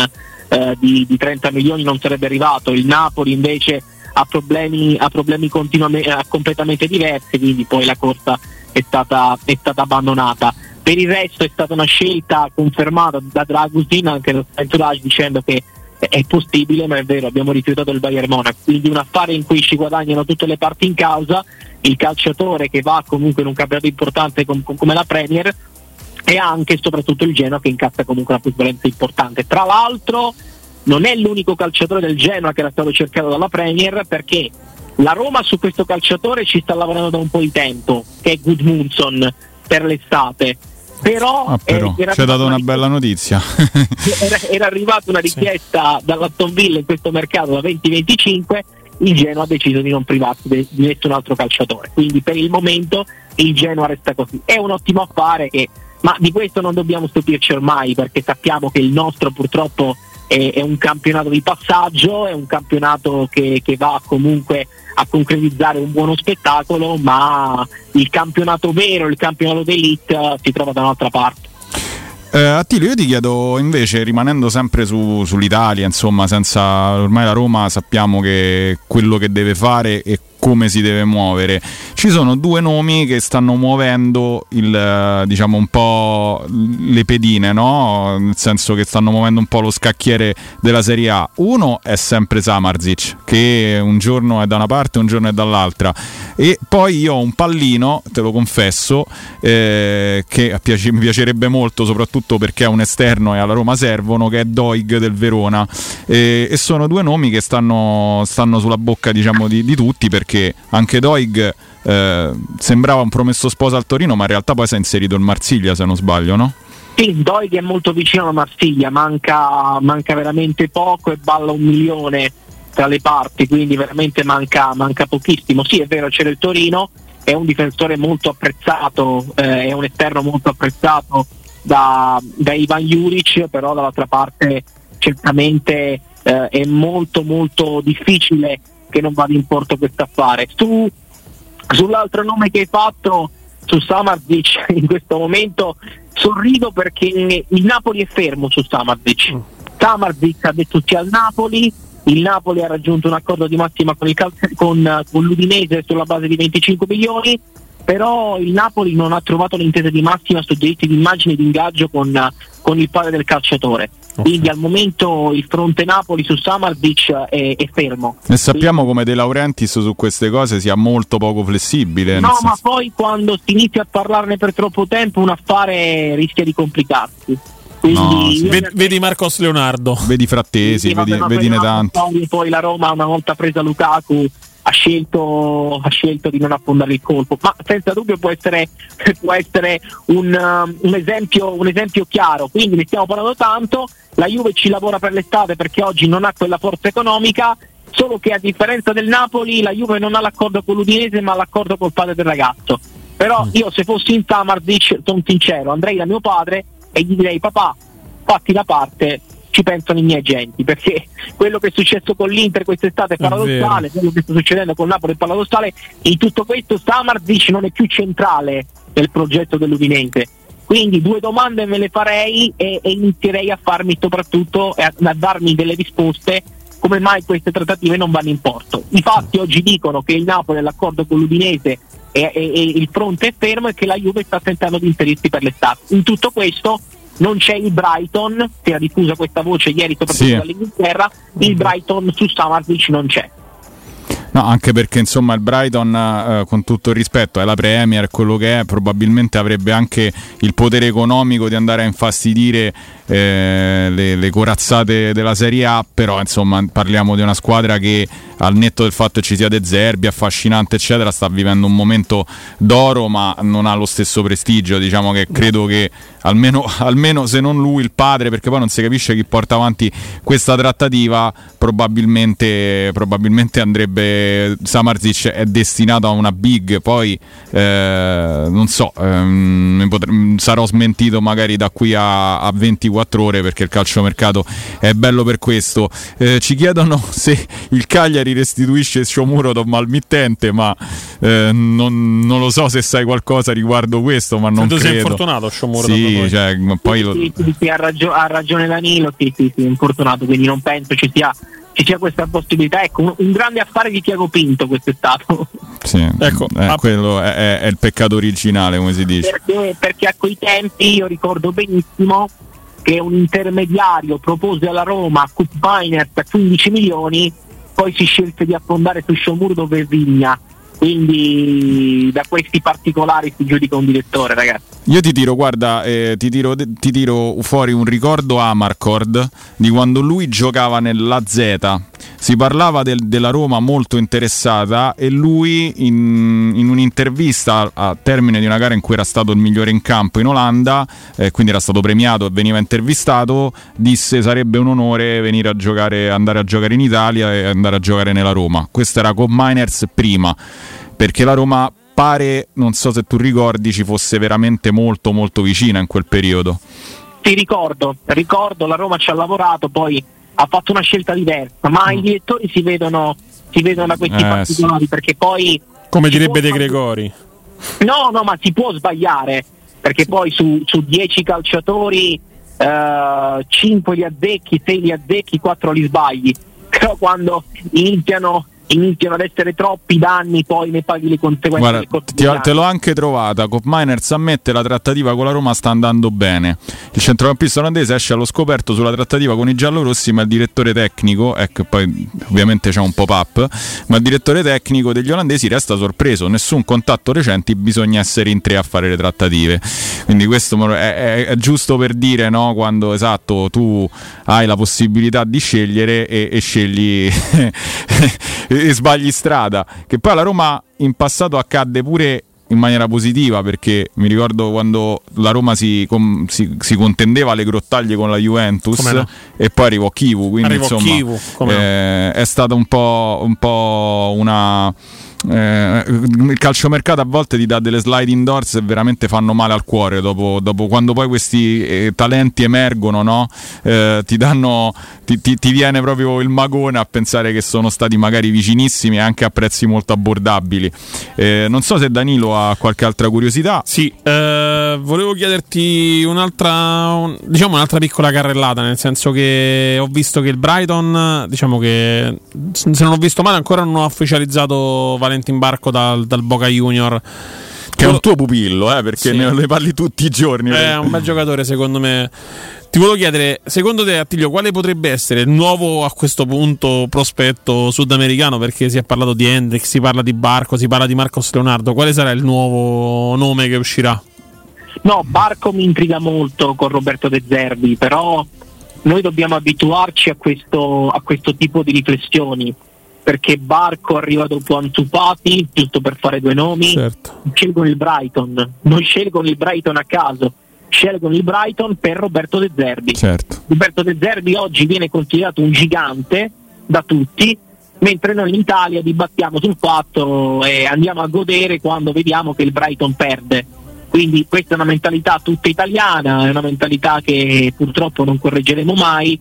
eh, di, di 30 milioni non sarebbe arrivato, il Napoli invece ha problemi, ha problemi completamente diversi, quindi poi la corsa è stata, è stata abbandonata. Per il resto è stata una scelta confermata da Dragusin anche lo entourage dicendo che è possibile, ma è vero, abbiamo rifiutato il Bayern Monaco, quindi un affare in cui ci guadagnano tutte le parti in causa, il calciatore che va comunque in un campionato importante com- come la Premier e anche e soprattutto il Genoa che incassa comunque una plusvalenza importante. Tra l'altro non è l'unico calciatore del Genoa che era stato cercato dalla Premier perché la Roma su questo calciatore ci sta lavorando da un po' di tempo, che è Gudmundsson per l'estate. Però, ah, però eh, ci ha dato una bella notizia. era, era arrivata una richiesta sì. dall'Aston Villa in questo mercato da 2025 il Genoa ha deciso di non privarsi di nessun altro calciatore. Quindi per il momento il Genoa resta così. È un ottimo affare che, ma di questo non dobbiamo stupirci ormai perché sappiamo che il nostro purtroppo è, è un campionato di passaggio, è un campionato che, che va comunque a concretizzare un buono spettacolo, ma il campionato vero, il campionato d'elite si trova da un'altra parte. Eh, Attilio, io ti chiedo invece, rimanendo sempre su, sull'Italia, insomma, senza ormai la Roma sappiamo che quello che deve fare è come si deve muovere. Ci sono due nomi che stanno muovendo il, diciamo un po' le pedine, no? nel senso che stanno muovendo un po' lo scacchiere della Serie A. Uno è sempre Samarzic, che un giorno è da una parte, un giorno è dall'altra. E poi io ho un pallino, te lo confesso, eh, che piace, mi piacerebbe molto, soprattutto perché è un esterno e alla Roma servono, che è Doig del Verona. E, e sono due nomi che stanno, stanno sulla bocca diciamo, di, di tutti perché anche Doig eh, sembrava un promesso sposo al Torino, ma in realtà poi si è inserito il Marsiglia, se non sbaglio, no? Sì, Doig è molto vicino alla Marsiglia, manca, manca, veramente poco e balla un milione tra le parti, quindi veramente manca, manca pochissimo. Sì, è vero, c'era il Torino, è un difensore molto apprezzato, eh, è un esterno molto apprezzato da, da Ivan Juric, però dall'altra parte certamente eh, è molto molto difficile che non vada in porto questo affare. Su, sull'altro nome che hai fatto, su Samardic, in questo momento sorrido perché il Napoli è fermo su Samardic. Mm. Samardic ha detto sì al Napoli, il Napoli ha raggiunto un accordo di massima con, cal- con, con l'Udinese sulla base di 25 milioni, però il Napoli non ha trovato l'intesa di massima su diritti di immagine e di ingaggio con, con il padre del calciatore. Quindi al momento il fronte Napoli su Samardic è, è fermo. E sappiamo Quindi... come De Laurentiis su queste cose sia molto poco flessibile. No, ma poi quando si inizia a parlarne per troppo tempo un affare rischia di complicarsi. No, sì. vedi, vedi Marcos Leonardo, vedi Frattesi, sì, vedi, vedi ne tanti. Poi la Roma una volta presa Lukaku ha scelto, ha scelto, di non affondare il colpo, ma senza dubbio può essere, può essere un, um, un, esempio, un, esempio, chiaro, quindi ne stiamo parlando tanto, la Juve ci lavora per l'estate perché oggi non ha quella forza economica, solo che a differenza del Napoli la Juve non ha l'accordo con l'Udinese ma l'accordo col padre del ragazzo. Però mm. io se fossi in Tamardic, sono sincero, andrei da mio padre e gli direi papà, fatti da parte, ci pensano i miei agenti, perché quello che è successo con l'Inter quest'estate è paradossale, quello che sta succedendo con Napoli è paradossale, in tutto questo Samardic non è più centrale nel progetto dell'Udinese. Quindi due domande me le farei e, e inizierei a farmi soprattutto a, a darmi delle risposte come mai queste trattative non vanno in porto. I fatti oggi dicono che il Napoli è l'accordo con l'Udinese e, e, e, il fronte è fermo e che la Juve sta tentando di inserirsi per l'estate. In tutto questo non c'è il Brighton, si era diffusa questa voce ieri soprattutto sì. dall'Inghilterra, il Brighton su Samardic non c'è. No, anche perché insomma il Brighton, eh, con tutto il rispetto, è la Premier, quello che è, probabilmente avrebbe anche il potere economico di andare a infastidire eh, le, le corazzate della Serie A, però insomma parliamo di una squadra che al netto del fatto che ci sia De Zerbi, affascinante eccetera, sta vivendo un momento d'oro ma non ha lo stesso prestigio, diciamo che credo che almeno, almeno se non lui il padre, perché poi non si capisce chi porta avanti questa trattativa, probabilmente, probabilmente andrebbe Samarzic è destinato a una big, poi eh, non so, ehm, sarò smentito magari da qui a, a 24 ore perché il calciomercato è bello per questo. Eh, ci chiedono se il Cagliari restituisce Shomurodov al mittente, ma eh, non, non, lo so se sai qualcosa riguardo questo, ma non credo. credo. sei infortunato Shomurodov. Sì, cioè, poi lo... sì, sì, sì, ha, ragio- ha, ragione Danilo, sì, sì, sì, infortunato, quindi non penso ci sia, ci sia questa possibilità. Ecco, un, un, grande affare di Tiago Pinto questo è stato. Sì, ecco, eh, a... quello è, è, è, il peccato originale, come si dice. Perché, perché a quei tempi io ricordo benissimo che un intermediario propose alla Roma Cup Biners a 15 milioni, poi si scelse di affondare su Sciomurdo e Vigna quindi da questi particolari si giudica un direttore ragazzi. Io ti tiro guarda eh, ti, tiro, ti, tiro, fuori un ricordo a Marcord di quando lui giocava nella Z. Si parlava del, della Roma molto interessata e lui in, in, un'intervista a termine di una gara in cui era stato il migliore in campo in Olanda eh, quindi era stato premiato e veniva intervistato disse sarebbe un onore venire a giocare andare a giocare in Italia e andare a giocare nella Roma. Questo era con Miners prima perché la Roma pare, non so se tu ricordi, ci fosse veramente molto molto vicina in quel periodo. Ti ricordo, ricordo, la Roma ci ha lavorato, poi ha fatto una scelta diversa, ma mm. i direttori si vedono, si vedono da questi eh, particolari sì. perché poi... Come direbbe De Gregori. No, no, ma si può sbagliare, perché poi su, su 10 calciatori uh, 5 li azzecchi, 6 li azzecchi, 4 li sbagli. Però quando iniziano iniziano ad essere troppi danni, poi ne paghi le conseguenze. Guarda, ti, te l'ho anche trovata. Cop Miners ammette la trattativa con la Roma sta andando bene. Il centrocampista olandese esce allo scoperto sulla trattativa con i giallorossi, ma il direttore tecnico, ecco, poi ovviamente c'è un pop-up, ma il direttore tecnico degli olandesi resta sorpreso. Nessun contatto recenti, bisogna essere in tre a fare le trattative. Quindi questo è, è, è giusto per dire, no? Quando esatto tu hai la possibilità di scegliere e, e scegli e sbagli strada. Che poi alla Roma in passato accadde pure in maniera positiva perché mi ricordo quando la Roma si, com, si, si contendeva le grottaglie con la Juventus no? e poi arrivò Kivu quindi arrivò insomma Kivu, eh, no? è stata un po', un po una eh, il calciomercato a volte ti dà delle sliding doors e veramente fanno male al cuore dopo, dopo quando poi questi eh, talenti emergono no? eh, ti, danno, ti, ti, ti, viene proprio il magone a pensare che sono stati magari vicinissimi anche a prezzi molto abbordabili eh, non so se Danilo ha qualche altra curiosità sì eh, volevo chiederti un'altra un, diciamo un'altra piccola carrellata nel senso che ho visto che il Brighton diciamo che se non ho visto male ancora non ho ufficializzato Valentin Barco dal, dal Boca Junior. Che è un tuo pupillo, eh, perché sì. ne parli tutti i giorni. È un bel giocatore, secondo me. Ti volevo chiedere, secondo te, Attilio, quale potrebbe essere il nuovo a questo punto prospetto sudamericano? Perché si è parlato di Hendrix, si parla di Barco, si parla di Marcos Leonardo. Quale sarà il nuovo nome che uscirà? No, Barco mi intriga molto con Roberto De Zerbi, però noi dobbiamo abituarci a questo, a questo tipo di riflessioni perché Barco arriva dopo Antupati, giusto per fare due nomi, certo. scelgono il Brighton, non scelgono il Brighton a caso, scelgono il Brighton per Roberto De Zerbi. Certo. Roberto De Zerbi oggi viene considerato un gigante da tutti, mentre noi in Italia dibattiamo sul fatto e andiamo a godere quando vediamo che il Brighton perde. Quindi questa è una mentalità tutta italiana, è una mentalità che purtroppo non correggeremo mai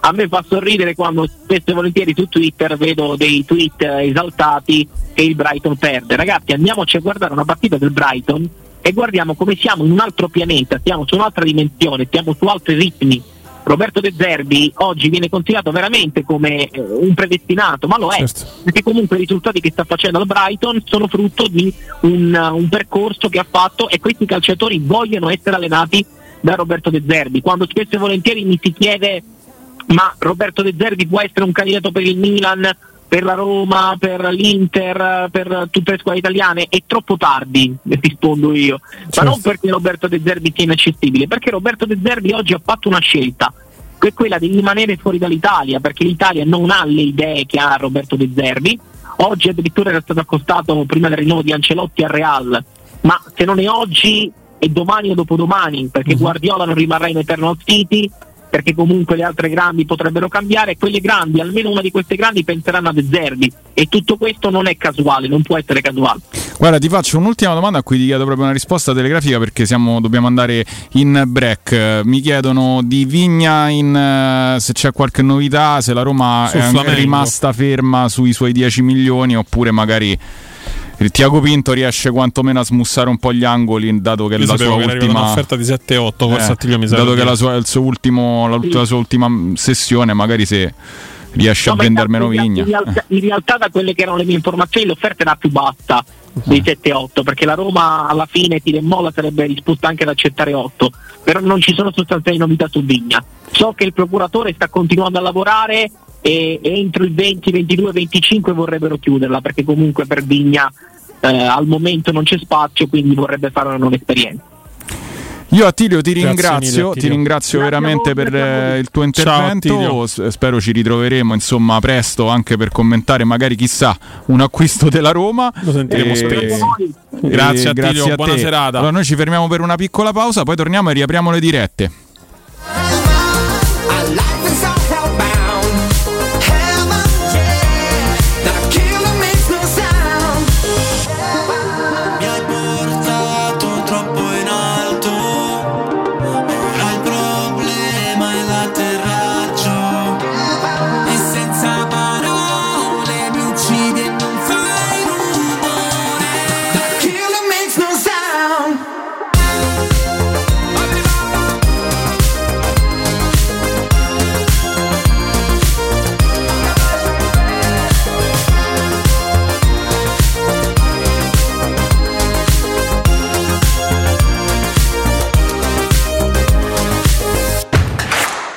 a me fa sorridere quando spesso e volentieri su Twitter vedo dei tweet esaltati che il Brighton perde. Ragazzi, andiamoci a guardare una partita del Brighton e guardiamo come siamo in un altro pianeta, siamo su un'altra dimensione, siamo su altri ritmi. Roberto De Zerbi oggi viene considerato veramente come eh, un predestinato, ma lo è, certo. perché comunque i risultati che sta facendo al Brighton sono frutto di un, un percorso che ha fatto e questi calciatori vogliono essere allenati da Roberto De Zerbi. Quando spesso e volentieri mi si chiede ma Roberto De Zerbi può essere un candidato per il Milan per la Roma, per l'Inter, per tutte le squadre italiane, è troppo tardi, rispondo io. Ma non perché Roberto De Zerbi sia inaccessibile, perché Roberto De Zerbi oggi ha fatto una scelta, che è quella di rimanere fuori dall'Italia, perché l'Italia non ha le idee che ha Roberto De Zerbi. Oggi addirittura era stato accostato prima del rinnovo di Ancelotti al Real, ma se non è oggi è domani o dopodomani, perché Guardiola non rimarrà in Eternal City, perché comunque le altre grandi potrebbero cambiare quelle grandi, almeno una di queste grandi penseranno a De Zerbi e tutto questo non è casuale, non può essere casuale. Guarda, ti faccio un'ultima domanda a cui ti chiedo proprio una risposta telegrafica perché siamo, dobbiamo andare in break. Mi chiedono di Vigna in, eh, se c'è qualche novità, se la Roma Sul è Flamengo. rimasta ferma sui suoi 10 milioni oppure magari il Tiago Pinto riesce quantomeno a smussare un po' gli angoli dato che Io la sua che ultima un'offerta di 7-8 forse Eh, mi dato che la sua, il suo ultimo, la, la sua ultima sessione magari se riesce No, a intanto in Vigna. realtà, in realtà da quelle che erano le mie informazioni l'offerta era più bassa dei 7-8 perché la Roma alla fine tira e molla sarebbe disposta anche ad accettare 8 però non ci sono sostanziali novità su Vigna. So che il procuratore sta continuando a lavorare e entro il 20, 22, 25 vorrebbero chiuderla perché comunque per Vigna eh, al momento non c'è spazio quindi vorrebbe fare una nuova esperienza Io Attilio ti Grazie ringrazio, mille, ti Attilio. ringrazio Grazie veramente voi, per eh, il tuo Ciao, intervento. S- spero ci ritroveremo insomma presto anche per commentare magari chissà un acquisto della Roma. Lo sentiremo E- spesso. Grazie, Attilio, grazie a buona te. serata. Allora noi ci fermiamo per una piccola pausa, poi torniamo e riapriamo le dirette.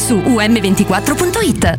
su um24.it.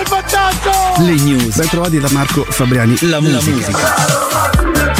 Come vantaggio! Le news. Ben trovati da Marco Fabriani. La musica. Yeah.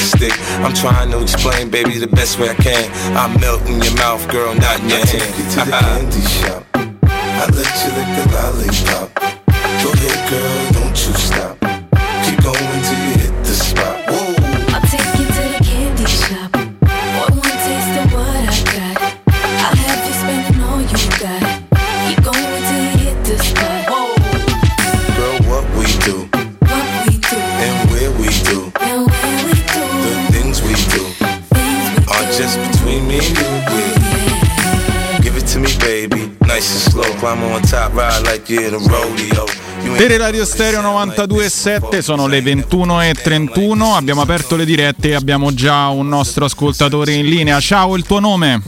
the stick. I'm trying to explain, baby, the best way I can. I melt in your mouth, girl, not in your I hand. take you to the candy shop. I let you lick the lollipop. Go ahead, girl, don't you stop. Keep going till you ain't Teleradio Stereo 92.7 sono le 21.31, abbiamo aperto le dirette e abbiamo già un nostro ascoltatore in linea. Ciao, il tuo nome?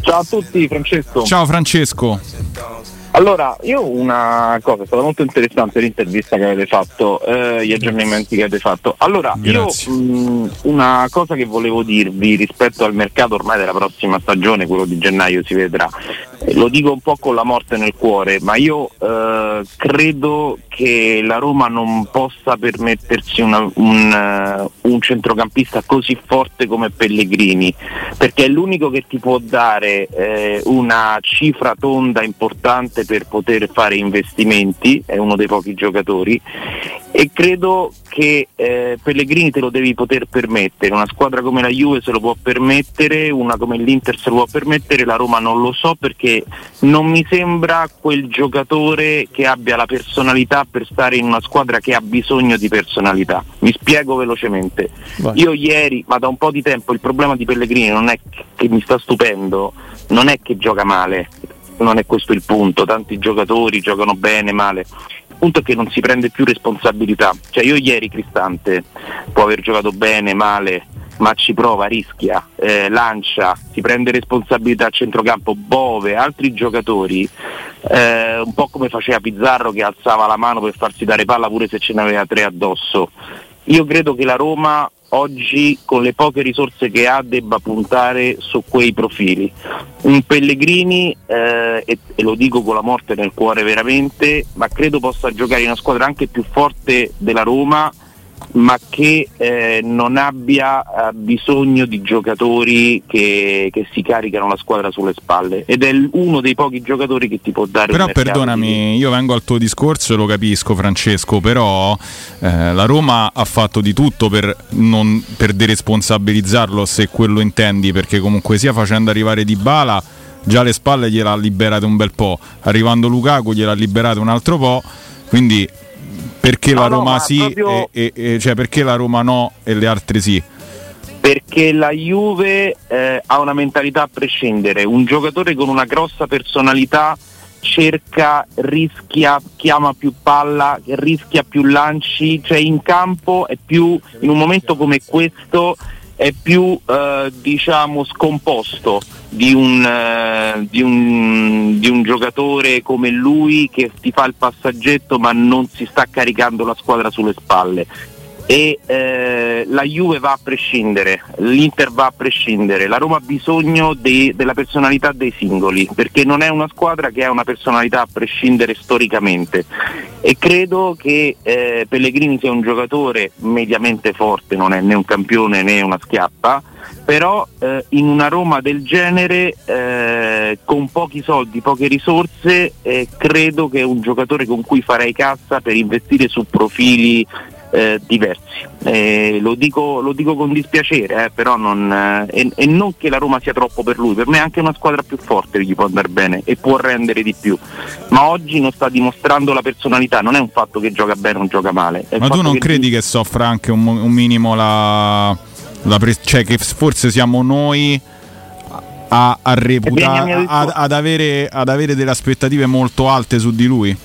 Ciao a tutti, Francesco. Ciao Francesco. Allora, io una cosa, è stata molto interessante l'intervista che avete fatto, eh, gli aggiornamenti che avete fatto. Allora, Grazie. io mh, una cosa che volevo dirvi rispetto al mercato ormai della prossima stagione, quello di gennaio si vedrà, Eh, lo dico un po' con la morte nel cuore, ma io eh, credo che la Roma non possa permettersi una- un, eh, un centrocampista così forte come Pellegrini, perché è l'unico che ti può dare eh, una cifra tonda importante per poter fare investimenti, è uno dei pochi giocatori e credo che eh, Pellegrini te lo devi poter permettere, una squadra come la Juve se lo può permettere, una come l'Inter se lo può permettere, la Roma non lo so perché non mi sembra quel giocatore che abbia la personalità per stare in una squadra che ha bisogno di personalità. Mi spiego velocemente. Vai. Io ieri, ma da un po' di tempo, il problema di Pellegrini non è che mi sta stupendo, non è che gioca male, non è questo il punto, tanti giocatori giocano bene, male. Il punto è che non si prende più responsabilità. Cioè io ieri Cristante può aver giocato bene, male, ma ci prova, rischia, eh, lancia, si prende responsabilità a centrocampo, Bove, altri giocatori, eh, un po' come faceva Pizzarro che alzava la mano per farsi dare palla pure se ce n'aveva tre addosso. Io credo che la Roma oggi con le poche risorse che ha debba puntare su quei profili. Un Pellegrini, eh, e, e lo dico con la morte nel cuore veramente, ma credo possa giocare in una squadra anche più forte della Roma ma che eh, non abbia eh, bisogno di giocatori che, che si caricano la squadra sulle spalle. Ed è uno dei pochi giocatori che ti può dare Però perdonami, io vengo al tuo discorso e lo capisco Francesco, però eh, la Roma ha fatto di tutto per, non, per deresponsabilizzarlo se quello intendi, perché comunque sia facendo arrivare Di Bala, già le spalle gliel'ha liberate un bel po', arrivando Lukaku gliel'ha liberate un altro po', quindi perché No, la no, Roma ma sì proprio- e, e- e- cioè perché la Roma no e le altre sì? perché la Juve eh, ha una mentalità a prescindere, un giocatore con una grossa personalità cerca, rischia, chiama più palla, rischia più lanci, cioè in campo è più, in un momento come questo, è più eh, diciamo scomposto di un, eh, di, un, di un giocatore come lui che ti fa il passaggetto ma non si sta caricando la squadra sulle spalle e eh, la Juve va a prescindere, l'Inter va a prescindere, la Roma ha bisogno de- della personalità dei singoli perché non è una squadra che ha una personalità a prescindere storicamente. E credo che eh, Pellegrini sia un giocatore mediamente forte, non è né un campione né una schiappa, però eh, in una Roma del genere eh, con pochi soldi, poche risorse, eh, credo che è un giocatore con cui farei cassa per investire su profili eh, diversi. Eh, lo, dico, lo dico con dispiacere, eh, però non, eh, e, non che la Roma sia troppo per lui, per me anche una squadra più forte gli può andare bene e può rendere di più, ma oggi non sta dimostrando la personalità, non è un fatto che gioca bene o gioca male. Ma tu non che credi che soffra anche un, un minimo la, la pre- cioè che forse siamo noi a, a reputa- Vieni a mia a- ad, avere, ad avere delle aspettative molto alte su di lui?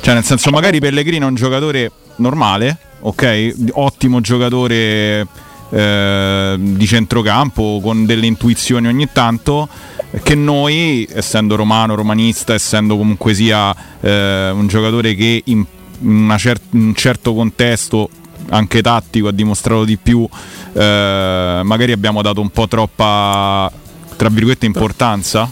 Cioè nel senso magari Pellegrino è un giocatore normale, ok? Ottimo giocatore eh, di centrocampo con delle intuizioni ogni tanto che noi, essendo romano, romanista, essendo comunque sia eh, un giocatore che in, cer- un certo contesto anche tattico ha dimostrato di più, eh, magari abbiamo dato un po' troppa tra virgolette importanza.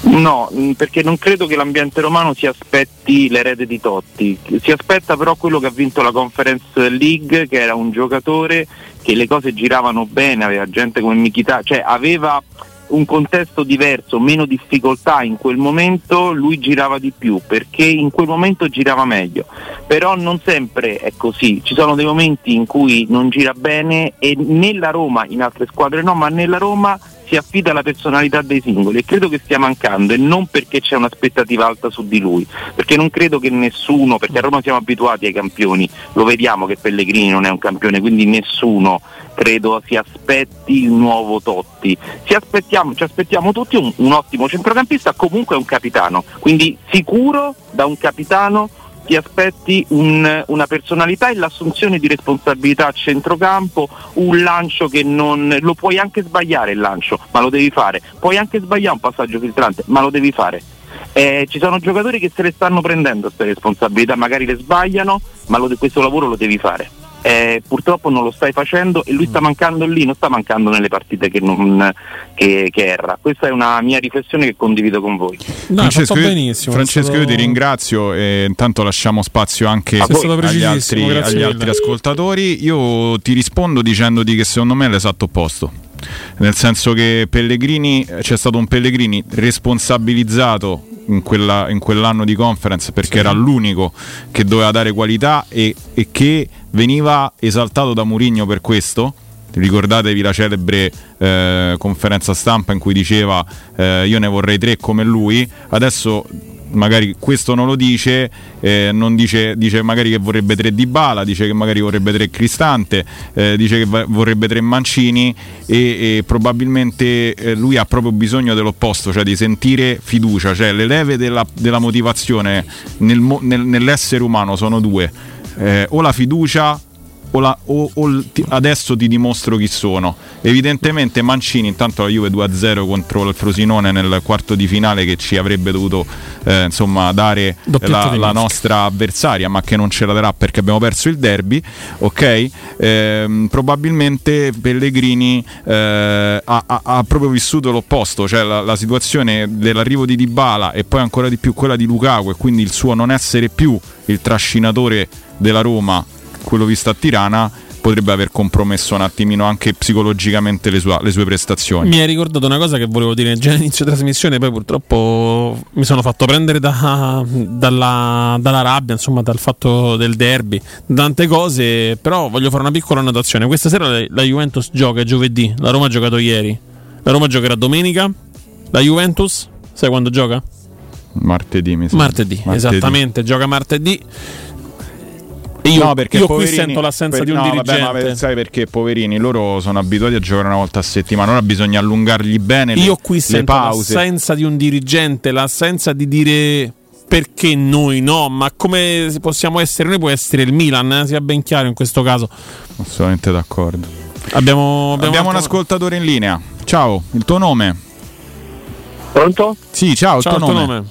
No, mh, perché non credo che l'ambiente romano si aspetti l'erede di Totti, si aspetta però quello che ha vinto la Conference League, che era un giocatore che le cose giravano bene, aveva gente come Michita, cioè aveva un contesto diverso, meno difficoltà in quel momento, lui girava di più perché in quel momento girava meglio. Però non sempre è così, ci sono dei momenti in cui non gira bene e nella Roma, in altre squadre no, ma nella Roma si affida alla personalità dei singoli e credo che stia mancando e non perché c'è un'aspettativa alta su di lui, perché non credo che nessuno, perché a Roma siamo abituati ai campioni, lo vediamo che Pellegrini non è un campione, quindi nessuno credo si aspetti il nuovo Totti. Ci aspettiamo, ci aspettiamo tutti un, un ottimo centrocampista, comunque un capitano, quindi sicuro da un capitano ti aspetti un- una personalità e l'assunzione di responsabilità a centrocampo, un lancio che non lo puoi anche sbagliare il lancio, ma lo devi fare, puoi anche sbagliare un passaggio filtrante, ma lo devi fare. Eh, ci sono giocatori che se le stanno prendendo queste responsabilità, magari le sbagliano, ma lo questo lavoro lo devi fare. Eh, purtroppo non lo stai facendo e lui sta mancando lì, non sta mancando nelle partite che, non- che- che erra. Questa è una mia riflessione che condivido con voi. Francesco, io, benissimo, Francesco, è io stato- ti ringrazio e intanto lasciamo spazio anche stato agli altri, agli altri ascoltatori. Io ti rispondo dicendoti che secondo me è l'esatto opposto. Nel senso che Pellegrini c'è stato un Pellegrini responsabilizzato in, quella- in quell'anno di conference perché era l'unico che doveva dare qualità e, e che veniva esaltato da Mourinho per questo. Ricordatevi la celebre eh, conferenza stampa in cui diceva eh, io ne vorrei tre come lui. Adesso magari questo non lo dice, eh, non dice, dice magari che vorrebbe tre di Bala, dice che magari vorrebbe tre Cristante, eh, dice che vorrebbe tre Mancini e, e probabilmente eh, lui ha proprio bisogno dell'opposto, cioè di sentire fiducia, cioè le leve della, della motivazione nel nel- nell'essere umano sono due, eh, o la fiducia o, la- o- o ti- adesso ti dimostro chi sono. Evidentemente Mancini, intanto la Juve 2-0 contro il Frosinone nel quarto di finale che ci avrebbe dovuto eh, insomma, dare la, la nostra avversaria, ma che non ce la darà perché abbiamo perso il derby. Ok, Ehm, probabilmente Pellegrini eh, ha, ha- ha proprio vissuto l'opposto, cioè la, la situazione dell'arrivo di Dybala e poi ancora di più quella di Lukaku e quindi il suo non essere più il trascinatore della Roma quello visto a Tirana potrebbe aver compromesso un attimino anche psicologicamente le, sua- le sue prestazioni. Mi hai ricordato una cosa che volevo dire già all'inizio trasmissione, poi purtroppo mi sono fatto prendere da- dalla, dalla rabbia, insomma, dal fatto del derby, tante cose, però voglio fare una piccola annotazione. Questa sera la, la Juventus gioca giovedì, la Roma ha giocato ieri, la Roma giocherà domenica, la Juventus, sai quando gioca? Martedì, mi sembra. Martedì, esattamente, gioca martedì. Io, no, perché io qui poverini- sento l'assenza per- di un no, dirigente. Vabbè, ma sai perché poverini loro sono abituati a giocare una volta a settimana, ora bisogna allungargli bene le, Io qui le sento pause. l'assenza di un dirigente, l'assenza di dire perché noi no, ma come possiamo essere noi può essere il Milan, eh, sia ben chiaro in questo caso. Assolutamente d'accordo. Abbiamo, Abbiamo, un ascoltatore in linea. Ciao, il tuo nome? Pronto? Sì, ciao, il tuo nome.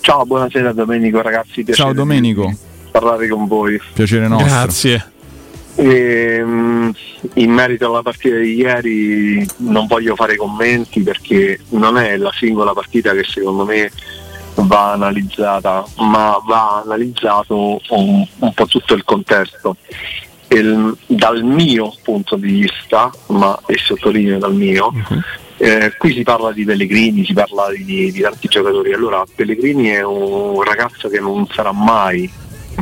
Ciao, buonasera Domenico ragazzi. piacere Ciao Domenico, di parlare con voi. piacere nostro. Grazie. Ehm, in merito alla partita di ieri non voglio fare commenti perché non è la singola partita che secondo me va analizzata, ma va analizzato un, un po' tutto il contesto. Il- dal mio punto di vista, ma e sottolineo dal mio, eh, qui si parla di Pellegrini, si parla di, di tanti giocatori. Allora, Pellegrini è un ragazzo che non sarà mai,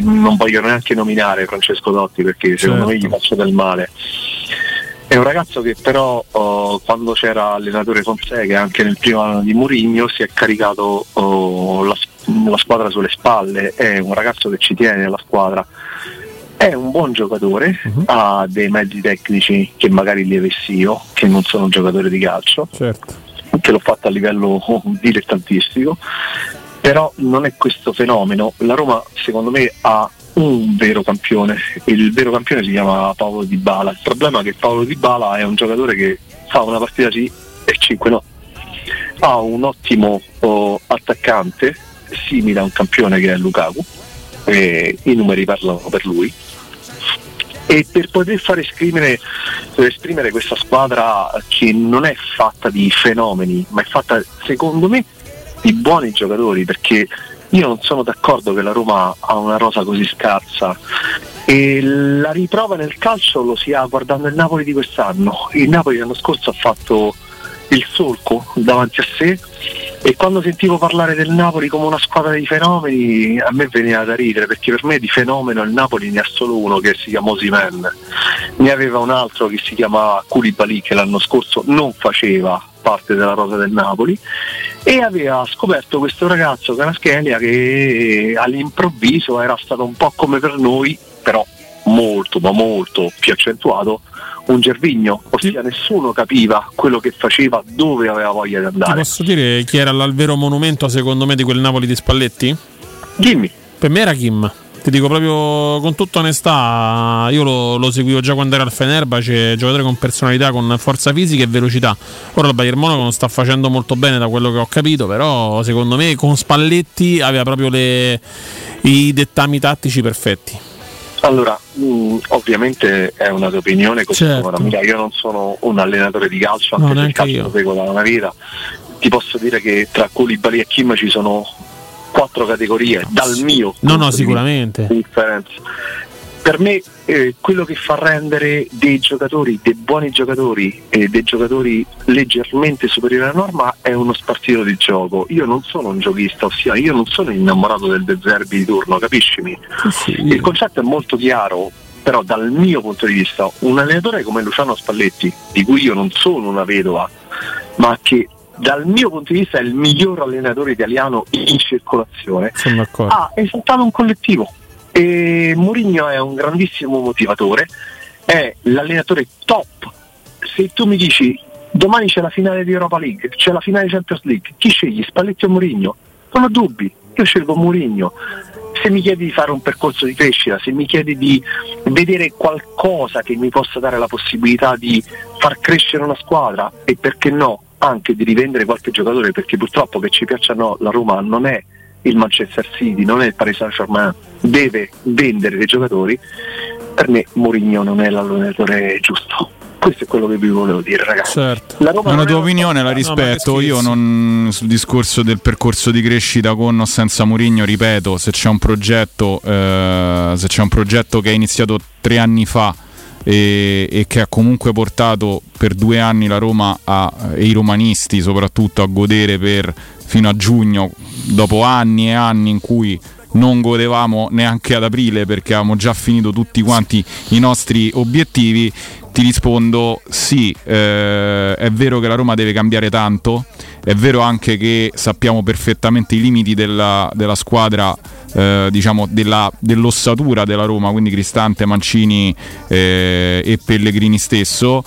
non voglio neanche nominare Francesco Dotti perché secondo me gli faccio del male. È un ragazzo che però oh, quando c'era allenatore Fonseca, anche nel primo anno di Mourinho, si è caricato oh, la, la squadra sulle spalle, è un ragazzo che ci tiene alla squadra. È un buon giocatore, ha dei mezzi tecnici che magari li avessi io, che non sono un giocatore di calcio, che l'ho fatto a livello dilettantistico, però non è questo fenomeno. La Roma secondo me ha un vero campione, il vero campione si chiama Paolo Di Bala. Il problema è che Paolo Di Bala è un giocatore che fa una partita sì e 5 no. Ha un ottimo oh, attaccante, simile a un campione che è Lukaku, e i numeri parlano per lui. E per poter far esprimere, esprimere questa squadra che non è fatta di fenomeni, ma è fatta secondo me di buoni giocatori, perché io non sono d'accordo che la Roma ha una rosa così scarsa e la riprova nel calcio lo si ha guardando il Napoli di quest'anno. Il Napoli l'anno scorso ha fatto il solco davanti a sé e quando sentivo parlare del Napoli come una squadra di fenomeni a me veniva da ridere perché per me di fenomeno il Napoli ne ha solo uno che si chiama Osimen ne aveva un altro che si chiama Koulibaly che l'anno scorso non faceva parte della rosa del Napoli e aveva scoperto questo ragazzo Canaschelia che all'improvviso era stato un po' come per noi però molto ma molto più accentuato un Gervigno, ossia nessuno capiva quello che faceva, dove aveva voglia di Ti andare. posso dire chi era il vero monumento secondo me di quel Napoli di Spalletti? Dimmi. Per me era Kim. Ti dico proprio con tutta onestà, io lo, lo seguivo già quando era al Fenerbahce, giocatore con personalità, con forza fisica e velocità. Ora il Bayern Monaco non sta facendo molto bene da quello che ho capito, però secondo me con Spalletti aveva proprio le- i dettami tattici perfetti. Allora, mh, ovviamente è una tua opinione, così Certo. io non sono un allenatore di calcio, No, anche se il calcio io. lo seguo da una vita. Ti posso dire che tra Koulibaly e Kim ci sono quattro categorie, dal mio No, no, sicuramente. differenza. Per me eh, quello che fa rendere dei giocatori, dei buoni giocatori e dei giocatori leggermente superiori alla norma è uno spartito di gioco. Io non sono un giochista, ossia io non sono innamorato del De Zerbi di turno, capiscimi? Il concetto è molto chiaro, però dal mio punto di vista un allenatore come Luciano Spalletti, di cui io non sono una vedova, ma che dal mio punto di vista è il miglior allenatore italiano in circolazione, ha esaltato un collettivo e Mourinho è un grandissimo motivatore, è l'allenatore top. Se tu mi dici domani c'è la finale di Europa League, c'è la finale di Champions League, chi scegli? Spalletti o Mourinho? Non ho dubbi, io scelgo Mourinho. Se mi chiedi di fare un percorso di crescita, se mi chiedi di vedere qualcosa che mi possa dare la possibilità di far crescere una squadra e perché no anche di rivendere qualche giocatore, perché purtroppo che ci piaccia o no, la Roma non è il Manchester City, non è il Paris Saint Germain, deve vendere dei giocatori, per me Mourinho non è l'allenatore giusto. Questo è quello che vi volevo dire, ragazzi. Certo. La Roma non tua opinione, la rispetto. Io non sul discorso del percorso di crescita con o senza Mourinho, ripeto, se c'è un progetto, eh, se c'è un progetto che è iniziato tre anni fa e, e che ha comunque portato per due anni la Roma a- e i romanisti soprattutto a godere per fino a giugno, dopo anni e anni in cui non godevamo neanche ad aprile perché avevamo già finito tutti quanti i nostri obiettivi, ti rispondo sì, eh, è vero che la Roma deve cambiare tanto, è vero anche che sappiamo perfettamente i limiti della, della squadra, eh, diciamo della- dell'ossatura della Roma, quindi Cristante, Mancini eh, e Pellegrini stesso,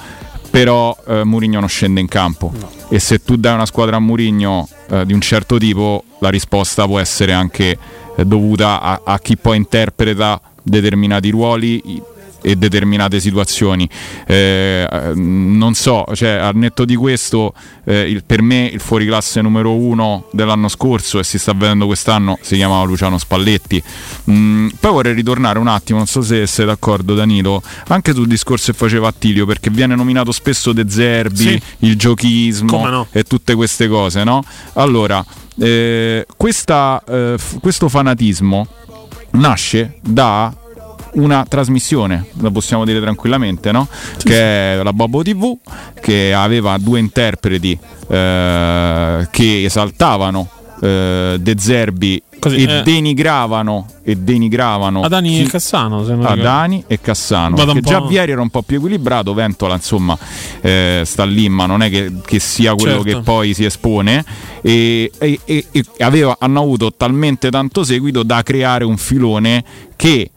però eh, Mourinho non scende in campo. E se tu dai una squadra a Mourinho eh, di un certo tipo la risposta può essere anche eh, dovuta a, a chi poi interpreta determinati ruoli e determinate situazioni. Eh, eh, non so, cioè, al netto di questo, eh, il- per me il fuoriclasse numero uno dell'anno scorso e si sta vedendo quest'anno si chiamava Luciano Spalletti. Mm, poi vorrei ritornare un attimo, non so se sei d'accordo Danilo, anche sul discorso che faceva Attilio, perché viene nominato spesso De Zerbi, Sì. il giochismo no? e tutte queste cose, no? Allora, eh, questa, eh, f- questo fanatismo nasce da una trasmissione, la possiamo dire tranquillamente, no? che è la Bobo TV, che aveva due interpreti eh, che esaltavano eh, De Zerbi Così, e eh. denigravano e denigravano Adani chi- e Cassano, se non. Adani e Cassano. Perché già Vieri era un po' più equilibrato, Ventola insomma eh, sta lì, ma non è che, che sia quello Certo. che poi si espone. E, e- e- e aveva- hanno avuto talmente tanto seguito da creare un filone che.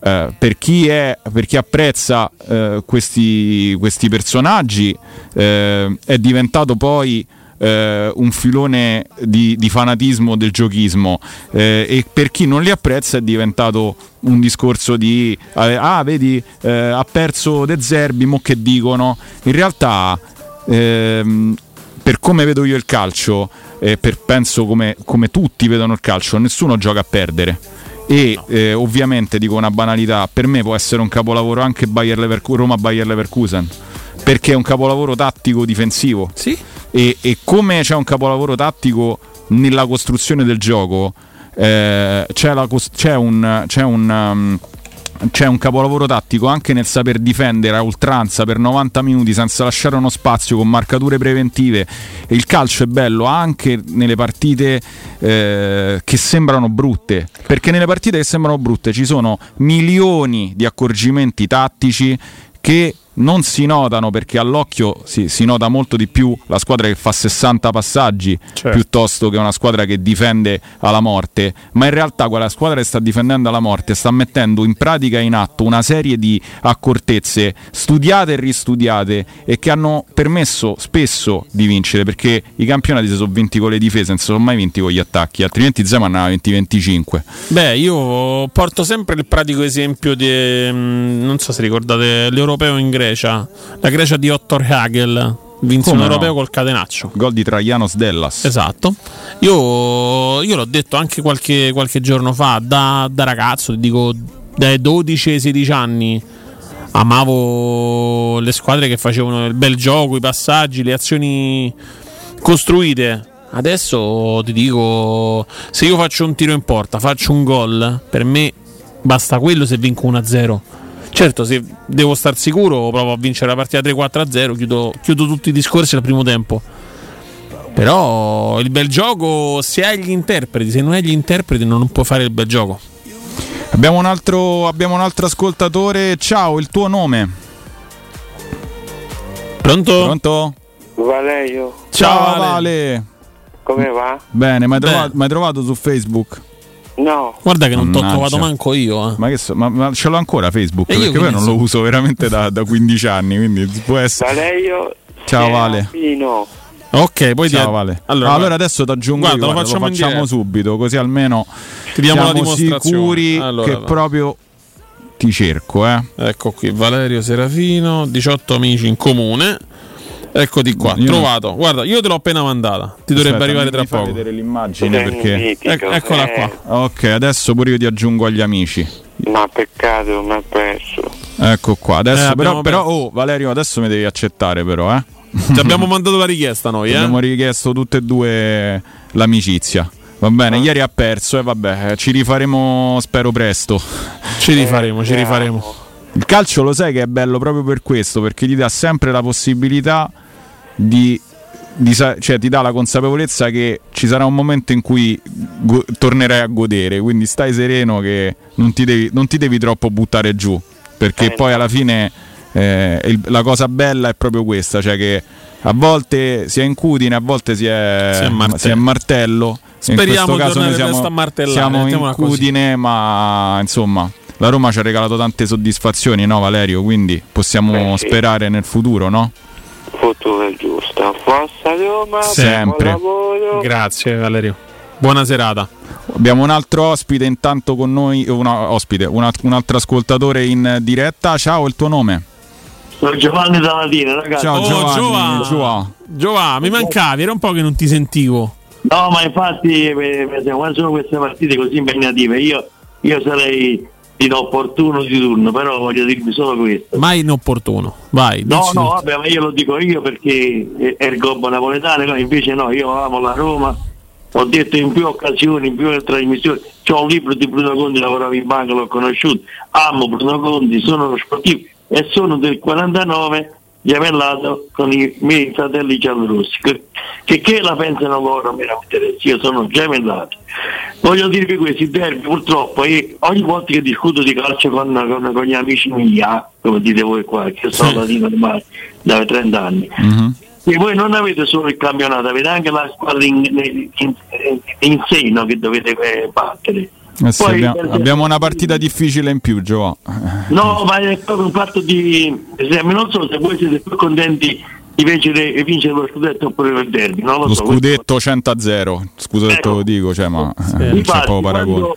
Eh, per, chi è, per chi apprezza eh, questi, questi personaggi eh, è diventato poi un filone di, di fanatismo del giochismo. E per chi non li apprezza è diventato un discorso di ah vedi ha perso De Zerbi mo che dicono? In realtà ehm, per come vedo io il calcio e per penso come, come tutti vedono il calcio nessuno gioca a perdere e eh, ovviamente dico una banalità per me può essere un capolavoro anche Bayer Leverku- Roma Bayer Leverkusen perché è un capolavoro tattico difensivo. E, e come c'è un capolavoro tattico nella costruzione del gioco eh, c'è, la c'è un, c'è un um, c'è un capolavoro tattico anche nel saper difendere a oltranza per 90 minuti senza lasciare uno spazio con marcature preventive. Il calcio è bello anche nelle partite eh, che sembrano brutte, perché nelle partite che sembrano brutte ci sono milioni di accorgimenti tattici che non si notano perché all'occhio si, si nota molto di più la squadra che fa 60 passaggi piuttosto che una squadra che difende alla morte, ma in realtà quella squadra che sta difendendo alla morte sta mettendo in pratica e in atto una serie di accortezze studiate e ristudiate e che hanno permesso spesso di vincere perché i campionati si sono vinti con le difese, non si sono mai vinti con gli attacchi, altrimenti Zeman andava 20-25. Beh, io porto sempre il pratico esempio di. mm, non so se ricordate l'europeo in Grecia. La Grecia di Ottor Hagel. Vinse Come un no? europeo col catenaccio. Gol di Traianos Dellas. Esatto. Io, io l'ho detto anche qualche, qualche giorno fa, da, da ragazzo, ti dico dai 12 ai 16 anni. Amavo le squadre che facevano il bel gioco, i passaggi, le azioni costruite. Adesso ti dico, se io faccio un tiro in porta, faccio un gol, per me basta quello se vinco 1-0. Certo, se devo star sicuro, provo a vincere la partita 3-4-0, chiudo, chiudo tutti i discorsi al primo tempo. Però il bel gioco, se hai gli interpreti, se non hai gli interpreti, non puoi fare il bel gioco. Abbiamo un altro, abbiamo un altro ascoltatore. Ciao, il tuo nome? Pronto? Pronto? Valerio, Ciao, Vale. come va? Bene, mi hai trovato, trovato su Facebook? No, Guarda che non ti ho trovato manco io. eh. Ma, che so, ma, ma ce l'ho ancora Facebook? E io perché poi non so? lo uso veramente da, da 15 anni, quindi può essere. Valerio Ciao Vale. Serafino. Ok, poi Ciao ti Vale. Allora, Allora, guarda. adesso ti aggiungo Guarda, io, lo guarda, facciamo in diretta. subito, così almeno Ti diamo la siamo dimostrazione. sicuri Allora, che va. proprio ti cerco, eh. Ecco qui, Valerio Serafino, 18 amici in comune. Eccoti qua, Io non- trovato. Guarda, io te l'ho appena mandata. Ti dovrebbe Aspetta, arrivare mi- tra poco. vedere l'immagine perché mitico, Ec- eccola eh. qua. Ok, adesso pure io ti aggiungo agli amici. Ma peccato, mi ha perso. Ecco qua, adesso Eh, però, però oh Valerio, adesso mi devi accettare però, eh. Ti abbiamo mandato la richiesta noi, eh? Abbiamo richiesto tutte e due l'amicizia. Va bene, Ah. ieri ha perso e vabbè, eh, ci rifaremo spero presto. Ci rifaremo, ci rifaremo. Il calcio lo sai che è bello proprio per questo, perché ti dà sempre la possibilità di, di cioè ti dà la consapevolezza che ci sarà un momento in cui go- tornerai a godere, quindi stai sereno che non ti devi, non ti devi troppo buttare giù, perché poi alla fine eh, il- la cosa bella è proprio questa, cioè che a volte si è incudine, a volte si è, Si è martello. si è martello. In Speriamo questo di caso noi siamo, siamo in così. ma insomma la Roma ci ha regalato tante soddisfazioni, no Valerio? Quindi possiamo Beh, sì. sperare nel futuro, no? Futuro. Forza Roma, Sempre. buon lavoro. Grazie Valerio. Buona serata. Abbiamo un altro ospite intanto con noi, una, ospite, una- un altro ascoltatore in diretta. Ciao, il tuo nome? Sono Giovanni da Latina, ragazzi. Ciao Oh, Giovanni. Giova. Giova. Giova, mi mancavi, era un po' che non ti sentivo. No, ma infatti eh, eh, quando sono queste partite così impegnative io, io sarei inopportuno di turno, però voglio dirvi solo questo. Mai inopportuno. Vai, No, no, tutto. vabbè, ma io lo dico io perché è il gobbo napoletano, no, invece no, io amo la Roma, ho detto in più occasioni, in più trasmissioni, c'ho un libro di Bruno Conti, lavoravo in banca, l'ho conosciuto, amo Bruno Conti, sono uno sportivo e sono del 49 di aver lato con i miei fratelli giallorossi. Che, che, che la pensano loro mi interessa, io sono gemellato. Voglio dirvi questo, il derby purtroppo, io, ogni volta che discuto di calcio con, con- con gli amici miei, come dite voi qua, che io sono latino ormai da 30 anni, e voi non avete solo il campionato, avete anche la squadra in, in, in- in seno che dovete eh, battere. Eh sì, Poi, abbiamo, abbiamo una partita difficile in più, Giova. No, ma è proprio un fatto di esempio, non so se voi siete più contenti di vincere, di vincere lo scudetto oppure il derby, non lo, Lo so. scudetto 100 a 0. Scudetto lo dico, cioè, ma eh, non c'è proprio paragone. quando-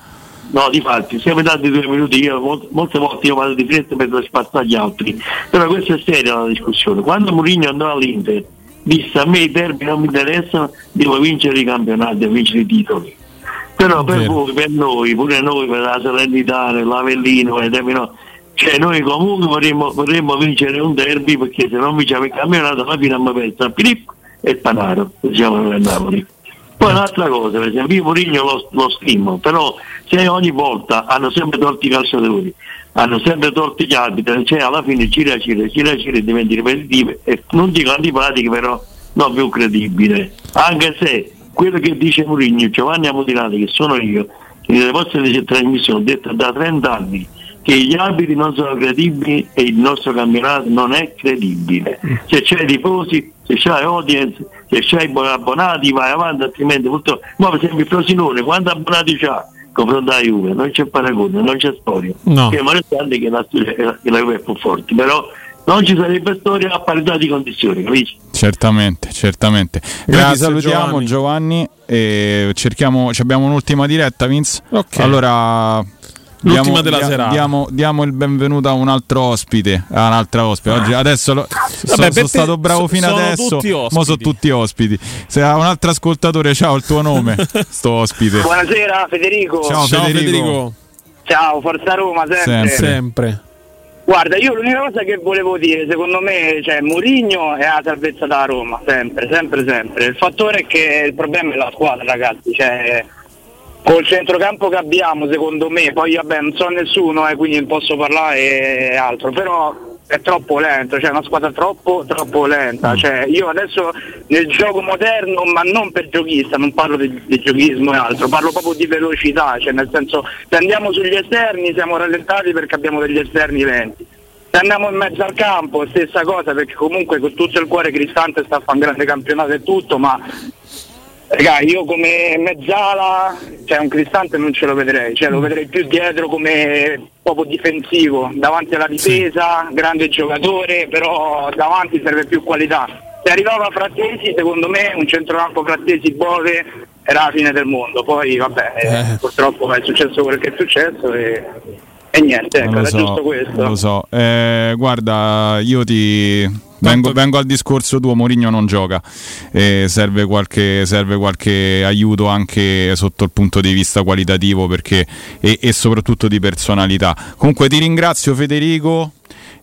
No, di fatti, siamo dati due minuti, io mol- molte volte io vado di fretta per spazzare gli altri, però questa è seria la discussione. Quando Mourinho andò all'Inter, disse a me i derby non mi interessano, devo vincere i campionati, devo vincere i titoli. Però per Vero. voi, per noi, pure noi per la Salernitana, l'Avellino, derby no, cioè noi comunque vorremmo, vorremmo vincere un derby perché se non vinciamo il campionato alla fine abbiamo perso a Filippo e Panaro, diciamo noi a Napoli. Poi un'altra cosa, per esempio, io Mourinho lo, lo stimo, però se ogni volta hanno sempre torti i calciatori, hanno sempre torti gli arbitri, cioè alla fine gira gira, gira gira e diventa ripetitivo e non dico antipatico però non più credibile. Anche se quello che dice Mourinho, Giovanni Amotinati, che sono io, che nelle vostre trasmissioni ho detto da 30 anni che gli arbitri non sono credibili e il nostro campionato non è credibile. Se c'è i tifosi, se c'hai audience, se c'hai buoni abbonati vai avanti, altrimenti purtroppo. Ma per esempio il Frosinone, quanti abbonati c'ha? Confronto alla Juve, non c'è paragone, non c'è storia. No. Che restante che la, che la Juve è più forte, però non ci sarebbe storia a parità di condizioni, capisci? Certamente, certamente. Grazie, Grazie, salutiamo Giovanni. Giovanni, e cerchiamo, ci abbiamo un'ultima diretta, Vince. Ok. Allora L'ultima diamo, della dia- serata. Diamo, diamo il benvenuto a un altro ospite. A un'altra ospite. Oggi, adesso lo- so- per sono te stato bravo so- fino sono adesso. tutti ospiti. Mo sono tutti ospiti. Se ha un altro ascoltatore, ciao il tuo nome. sto ospite. Buonasera Federico. Ciao, Ciao Federico. Federico. Ciao, Forza Roma sempre. Sempre. Sempre. Guarda, io l'unica cosa che volevo dire, secondo me, cioè Mourinho è la salvezza della Roma, sempre, sempre, sempre. Il fattore è che il problema è la squadra, ragazzi, cioè col centrocampo che abbiamo, secondo me, poi vabbè, non so nessuno, eh, quindi non posso parlare e altro, però è troppo lento, cioè è una squadra troppo troppo lenta. Cioè, io adesso nel gioco moderno, ma non per giochista, non parlo di, di giochismo e altro, parlo proprio di velocità, cioè nel senso se andiamo sugli esterni siamo rallentati perché abbiamo degli esterni lenti. Se andiamo in mezzo al campo, stessa cosa, perché comunque con tutto il cuore Cristante sta a fare un grande campionato e tutto, ma Raga, io come mezzala, cioè un Cristante non ce lo vedrei, cioè lo vedrei più dietro come proprio difensivo, davanti alla difesa, grande giocatore, però davanti serve più qualità. Se arrivava Frattesi, secondo me un centrocampo Frattesi Bove era la fine del mondo, poi vabbè, eh, purtroppo è successo quel che è successo e, e niente, ecco, Non era giusto so, questo. lo so. Eh, guarda, io ti, Vengo, vengo al discorso tuo, Mourinho non gioca, eh, serve, qualche, serve qualche aiuto anche sotto il punto di vista qualitativo perché, e, e soprattutto di personalità. Comunque ti ringrazio Federico.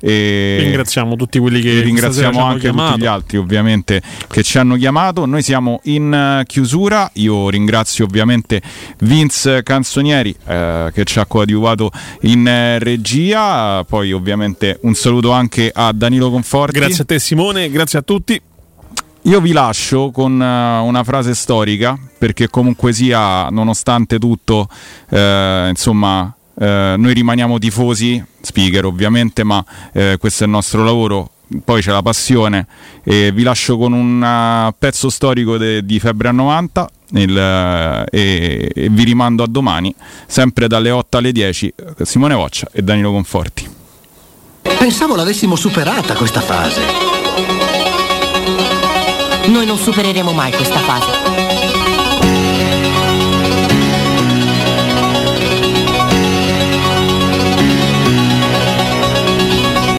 E Ringraziamo tutti quelli che ringraziamo anche chiamato. tutti gli altri ovviamente che ci hanno chiamato. Noi siamo in eh, chiusura. Io ringrazio ovviamente Vince Canzonieri eh, che ci ha coadiuvato in eh, regia. Poi ovviamente un saluto anche a Danilo Conforti. Grazie a te Simone, grazie a tutti. Io vi lascio con eh, una frase storica perché comunque sia, nonostante tutto, eh, insomma, eh, noi rimaniamo tifosi, speaker ovviamente, ma eh, questo è il nostro lavoro. Poi c'è la passione e vi lascio con un eh, pezzo storico de- di Febbre a 90 il, eh, e, e vi rimando a domani, sempre dalle 8 alle 10, Simone Voccia e Danilo Conforti. Pensavo l'avessimo superata questa fase. Noi non supereremo mai questa fase.